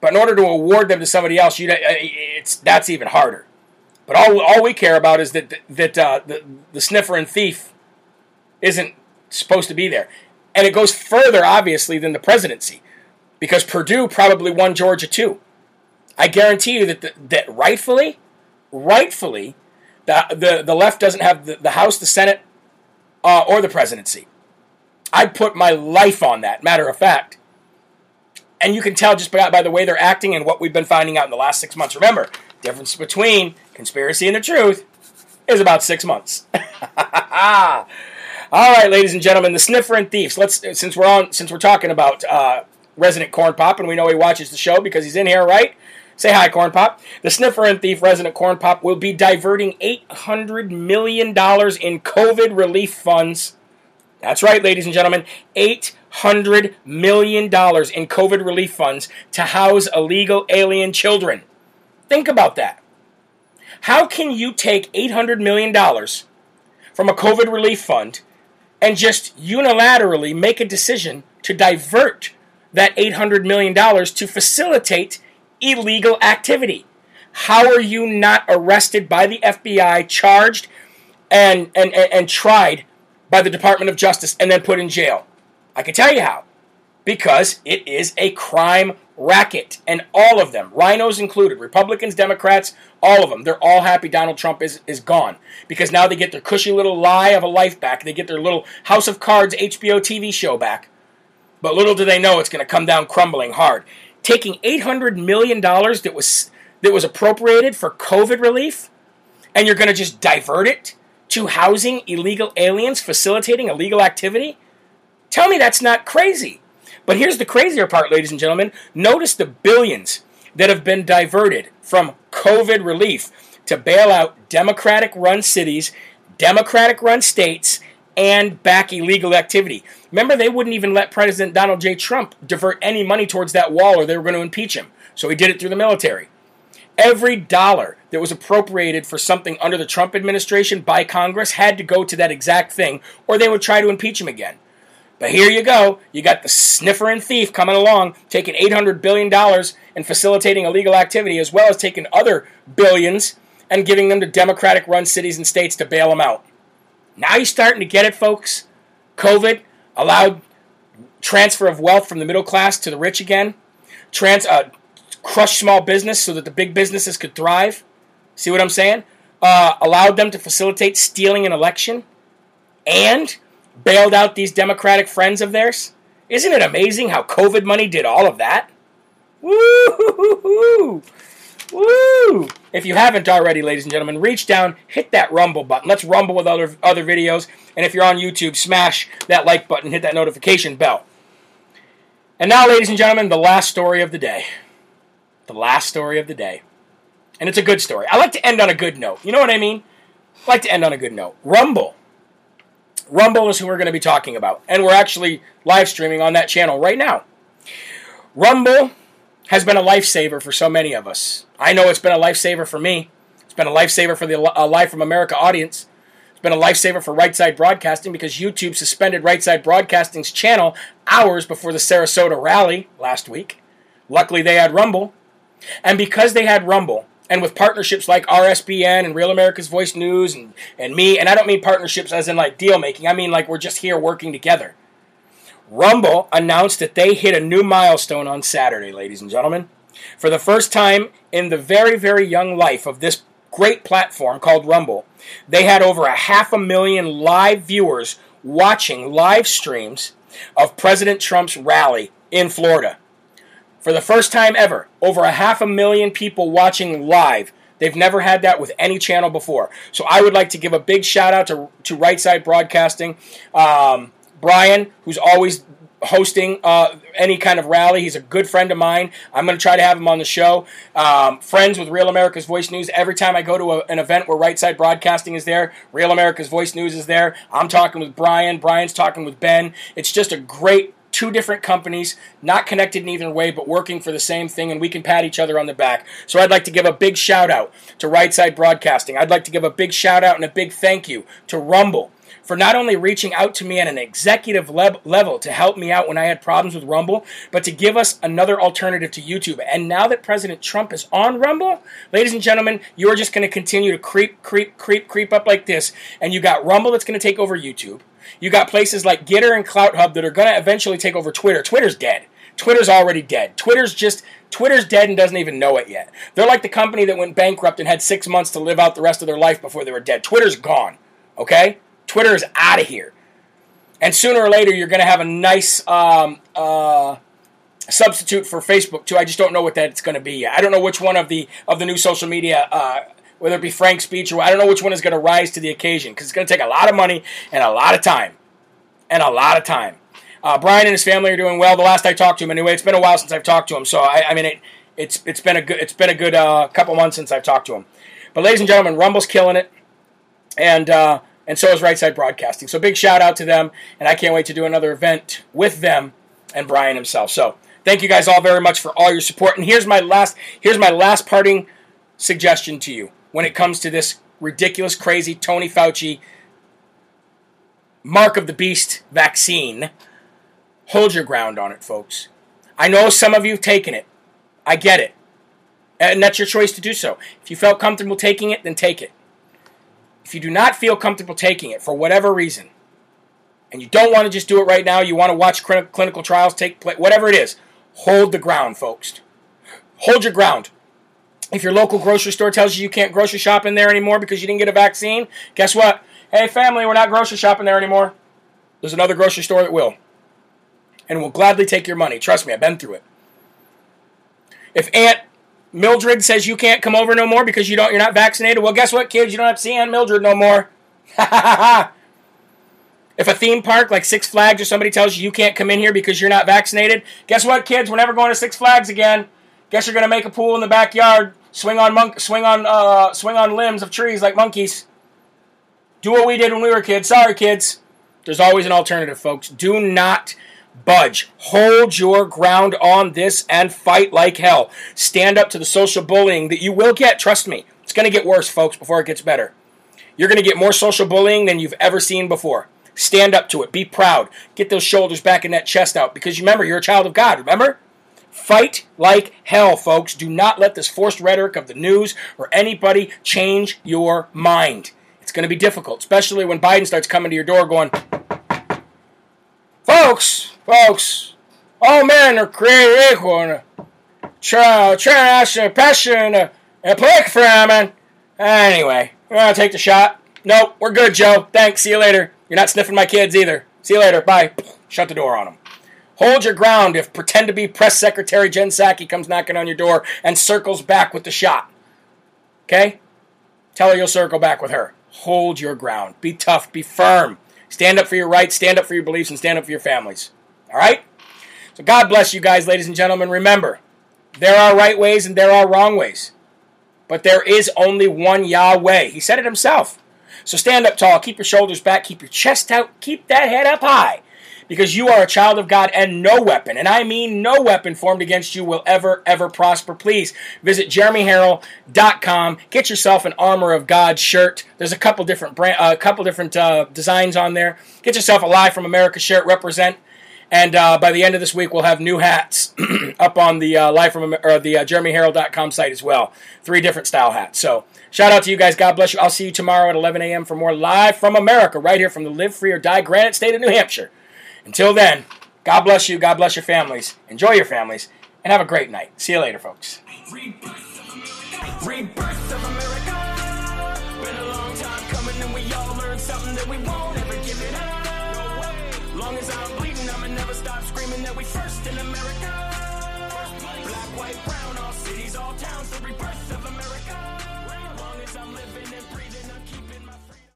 Speaker 1: But in order to award them to somebody else, you uh, it's that's even harder. But all, all we care about is that that uh, the, the sniffer and thief isn't supposed to be there. And it goes further, obviously, than the presidency, because Perdue probably won Georgia too. I guarantee you that the, that rightfully, rightfully, the, the, the left doesn't have the, the House, the Senate, uh, or the presidency. I'd put my life on that, matter of fact. And you can tell just by, by the way they're acting and what we've been finding out in the last six months. Remember, difference between conspiracy and the truth is about six months. *laughs* All right, ladies and gentlemen, the sniffer and thieves. Let's since we're on since we're talking about uh, resident corn pop, and we know he watches the show because he's in here, right? Say hi, Corn Pop. The Sniffer and Thief resident Corn Pop will be diverting $800 million in COVID relief funds. That's right, ladies and gentlemen. $800 million in COVID relief funds to house illegal alien children. Think about that. How can you take $800 million from a COVID relief fund and just unilaterally make a decision to divert that $800 million to facilitate illegal activity? How are you not arrested by the FBI, charged, and, and, and, and tried by the Department of Justice, and then put in jail? I can tell you how. Because it is a crime racket. And all of them, rhinos included, Republicans, Democrats, all of them, they're all happy Donald Trump is, is gone. Because now they get their cushy little lie of a life back. They get their little House of Cards HBO TV show back. But little do they know it's going to come down crumbling hard. Taking $800 million that was, that was appropriated for COVID relief, and you're going to just divert it to housing illegal aliens, facilitating illegal activity? Tell me that's not crazy. But here's the crazier part, ladies and gentlemen. Notice the billions that have been diverted from COVID relief to bail out Democratic run cities, Democratic run states, and back illegal activity. Remember, they wouldn't even let President Donald J. Trump divert any money towards that wall or they were going to impeach him. So he did it through the military. Every dollar that was appropriated for something under the Trump administration by Congress had to go to that exact thing, or they would try to impeach him again. But here you go. You got the sniffer and thief coming along, taking $800 billion and facilitating illegal activity, as well as taking other billions and giving them to Democratic run cities and states to bail them out. Now you're starting to get it, folks. COVID allowed transfer of wealth from the middle class to the rich again. Trans, uh, crushed small business so that the big businesses could thrive. See what I'm saying? Uh, allowed them to facilitate stealing an election and bailed out these Democratic friends of theirs. Isn't it amazing how COVID money did all of that? Woo! Woo! If you haven't already, ladies and gentlemen, reach down, hit that rumble button. Let's rumble with other other videos. And if you're on YouTube, smash that like button, hit that notification bell. And now, ladies and gentlemen, the last story of the day. The last story of the day. And it's a good story. I like to end on a good note. You know what I mean? I like to end on a good note. Rumble. Rumble is who we're going to be talking about. And we're actually live streaming on that channel right now. Rumble has been a lifesaver for so many of us. I know it's been a lifesaver for me. It's been a lifesaver for the Live from America audience. It's been a lifesaver for Right Side Broadcasting because YouTube suspended Right Side Broadcasting's channel hours before the Sarasota rally last week. Luckily, they had Rumble. And because they had Rumble, and with partnerships like RSBN and Real America's Voice News and, and me, and I don't mean partnerships as in like deal making, I mean like we're just here working together. Rumble announced that they hit a new milestone on Saturday, ladies and gentlemen. For the first time in the very, very young life of this great platform called Rumble, they had over a half a million live viewers watching live streams of President Trump's rally in Florida. For the first time ever, over a half a million people watching live. They've never had that with any channel before. So I would like to give a big shout out to, to Right Side Broadcasting. Um, Brian, who's always hosting uh, any kind of rally. He's a good friend of mine. I'm going to try to have him on the show. Um, friends with Real America's Voice News. Every time I go to a, an event where Right Side Broadcasting is there, Real America's Voice News is there. I'm talking with Brian. Brian's talking with Ben. It's just a great two different companies, not connected in either way, but working for the same thing, and we can pat each other on the back. So I'd like to give a big shout out to Right Side Broadcasting. I'd like to give a big shout out and a big thank you to Rumble for not only reaching out to me at an executive le- level to help me out when I had problems with Rumble, but to give us another alternative to YouTube. And now that President Trump is on Rumble, ladies and gentlemen, you are just going to continue to creep, creep, creep, creep up like this. And you got Rumble that's going to take over YouTube. You got places like Gettr and CloutHub that are going to eventually take over Twitter. Twitter's dead. Twitter's already dead. Twitter's just Twitter's dead and doesn't even know it yet. They're like the company that went bankrupt and had six months to live out the rest of their life before they were dead. Twitter's gone. Okay? Twitter is out of here. And sooner or later, you're going to have a nice um, uh, substitute for Facebook too. I just don't know what that's going to be. I don't know which one of the of the new social media, uh, whether it be Frank's speech or I don't know which one is going to rise to the occasion because it's going to take a lot of money and a lot of time, and a lot of time. Uh, Brian and his family are doing well. The last I talked to him, anyway, it's been a while since I've talked to him. So I, I mean, it, it's it's been a good it's been a good uh, couple months since I've talked to him. But ladies and gentlemen, Rumble's killing it, and uh, and so is Right Side Broadcasting. So big shout out to them, and I can't wait to do another event with them and Brian himself. So thank you guys all very much for all your support. And here's my last here's my last parting suggestion to you when it comes to this ridiculous, crazy Tony Fauci mark of the beast vaccine. Hold your ground on it, folks. I know some of you have taken it. I get it. And that's your choice to do so. If you felt comfortable taking it, then take it. If you do not feel comfortable taking it for whatever reason, and you don't want to just do it right now, you want to watch clinical trials take place, whatever it is, hold the ground, folks. Hold your ground. If your local grocery store tells you you can't grocery shop in there anymore because you didn't get a vaccine, guess what? Hey, family, we're not grocery shopping there anymore. There's another grocery store that will. And will gladly take your money. Trust me, I've been through it. If Aunt Mildred says you can't come over no more because you don't you're not vaccinated, well guess what, kids? You don't have to see Aunt Mildred no more. *laughs* if a theme park like Six Flags or somebody tells you you can't come in here because you're not vaccinated, guess what, kids? We're never going to Six Flags again. Guess you're gonna make a pool in the backyard, swing on monk, swing on, uh, swing on limbs of trees like monkeys. Do what we did when we were kids. Sorry, kids. There's always an alternative, folks. Do not budge. Hold your ground on this and fight like hell. Stand up to the social bullying that you will get. Trust me. It's going to get worse, folks, before it gets better. You're going to get more social bullying than you've ever seen before. Stand up to it. Be proud. Get those shoulders back and that chest out because remember, you're a child of God. Remember? Fight like hell, folks. Do not let this forced rhetoric of the news or anybody change your mind. It's going to be difficult, especially when Biden starts coming to your door going, Folks, folks, all men are created equal and try, try to passion and play for man. Anyway, we're going to take the shot. Nope, we're good, Joe. Thanks. See you later. You're not sniffing my kids either. See you later. Bye. Shut the door on them. Hold your ground if pretend to be press secretary Jen Psaki comes knocking on your door and circles back with the shot. Okay? Tell her you'll circle back with her. Hold your ground. Be tough. Be firm. Stand up for your rights, stand up for your beliefs, and stand up for your families. All right? So God bless you guys, ladies and gentlemen. Remember, there are right ways and there are wrong ways. But there is only one Yahweh. He said it himself. So stand up tall, keep your shoulders back, keep your chest out, keep that head up high. Because you are a child of God and no weapon, and I mean no weapon formed against you will ever, ever prosper. Please visit jeremyherrell.com. Get yourself an Armor of God shirt. There's a couple different brand, a couple different uh, designs on there. Get yourself a Live from America shirt. Represent. And uh, by the end of this week, we'll have new hats *clears throat* up on the uh, live from or the uh, jeremyherrell.com site as well. Three different style hats. So Shout out to you guys. God bless you. I'll see you tomorrow at 11 a.m. for more Live from America, right here from the Live Free or Die Granite State of New Hampshire. Until then, God bless you. God bless your families. Enjoy your families. And have a great night. See you later, folks. Rebirth of America. Rebirth of America.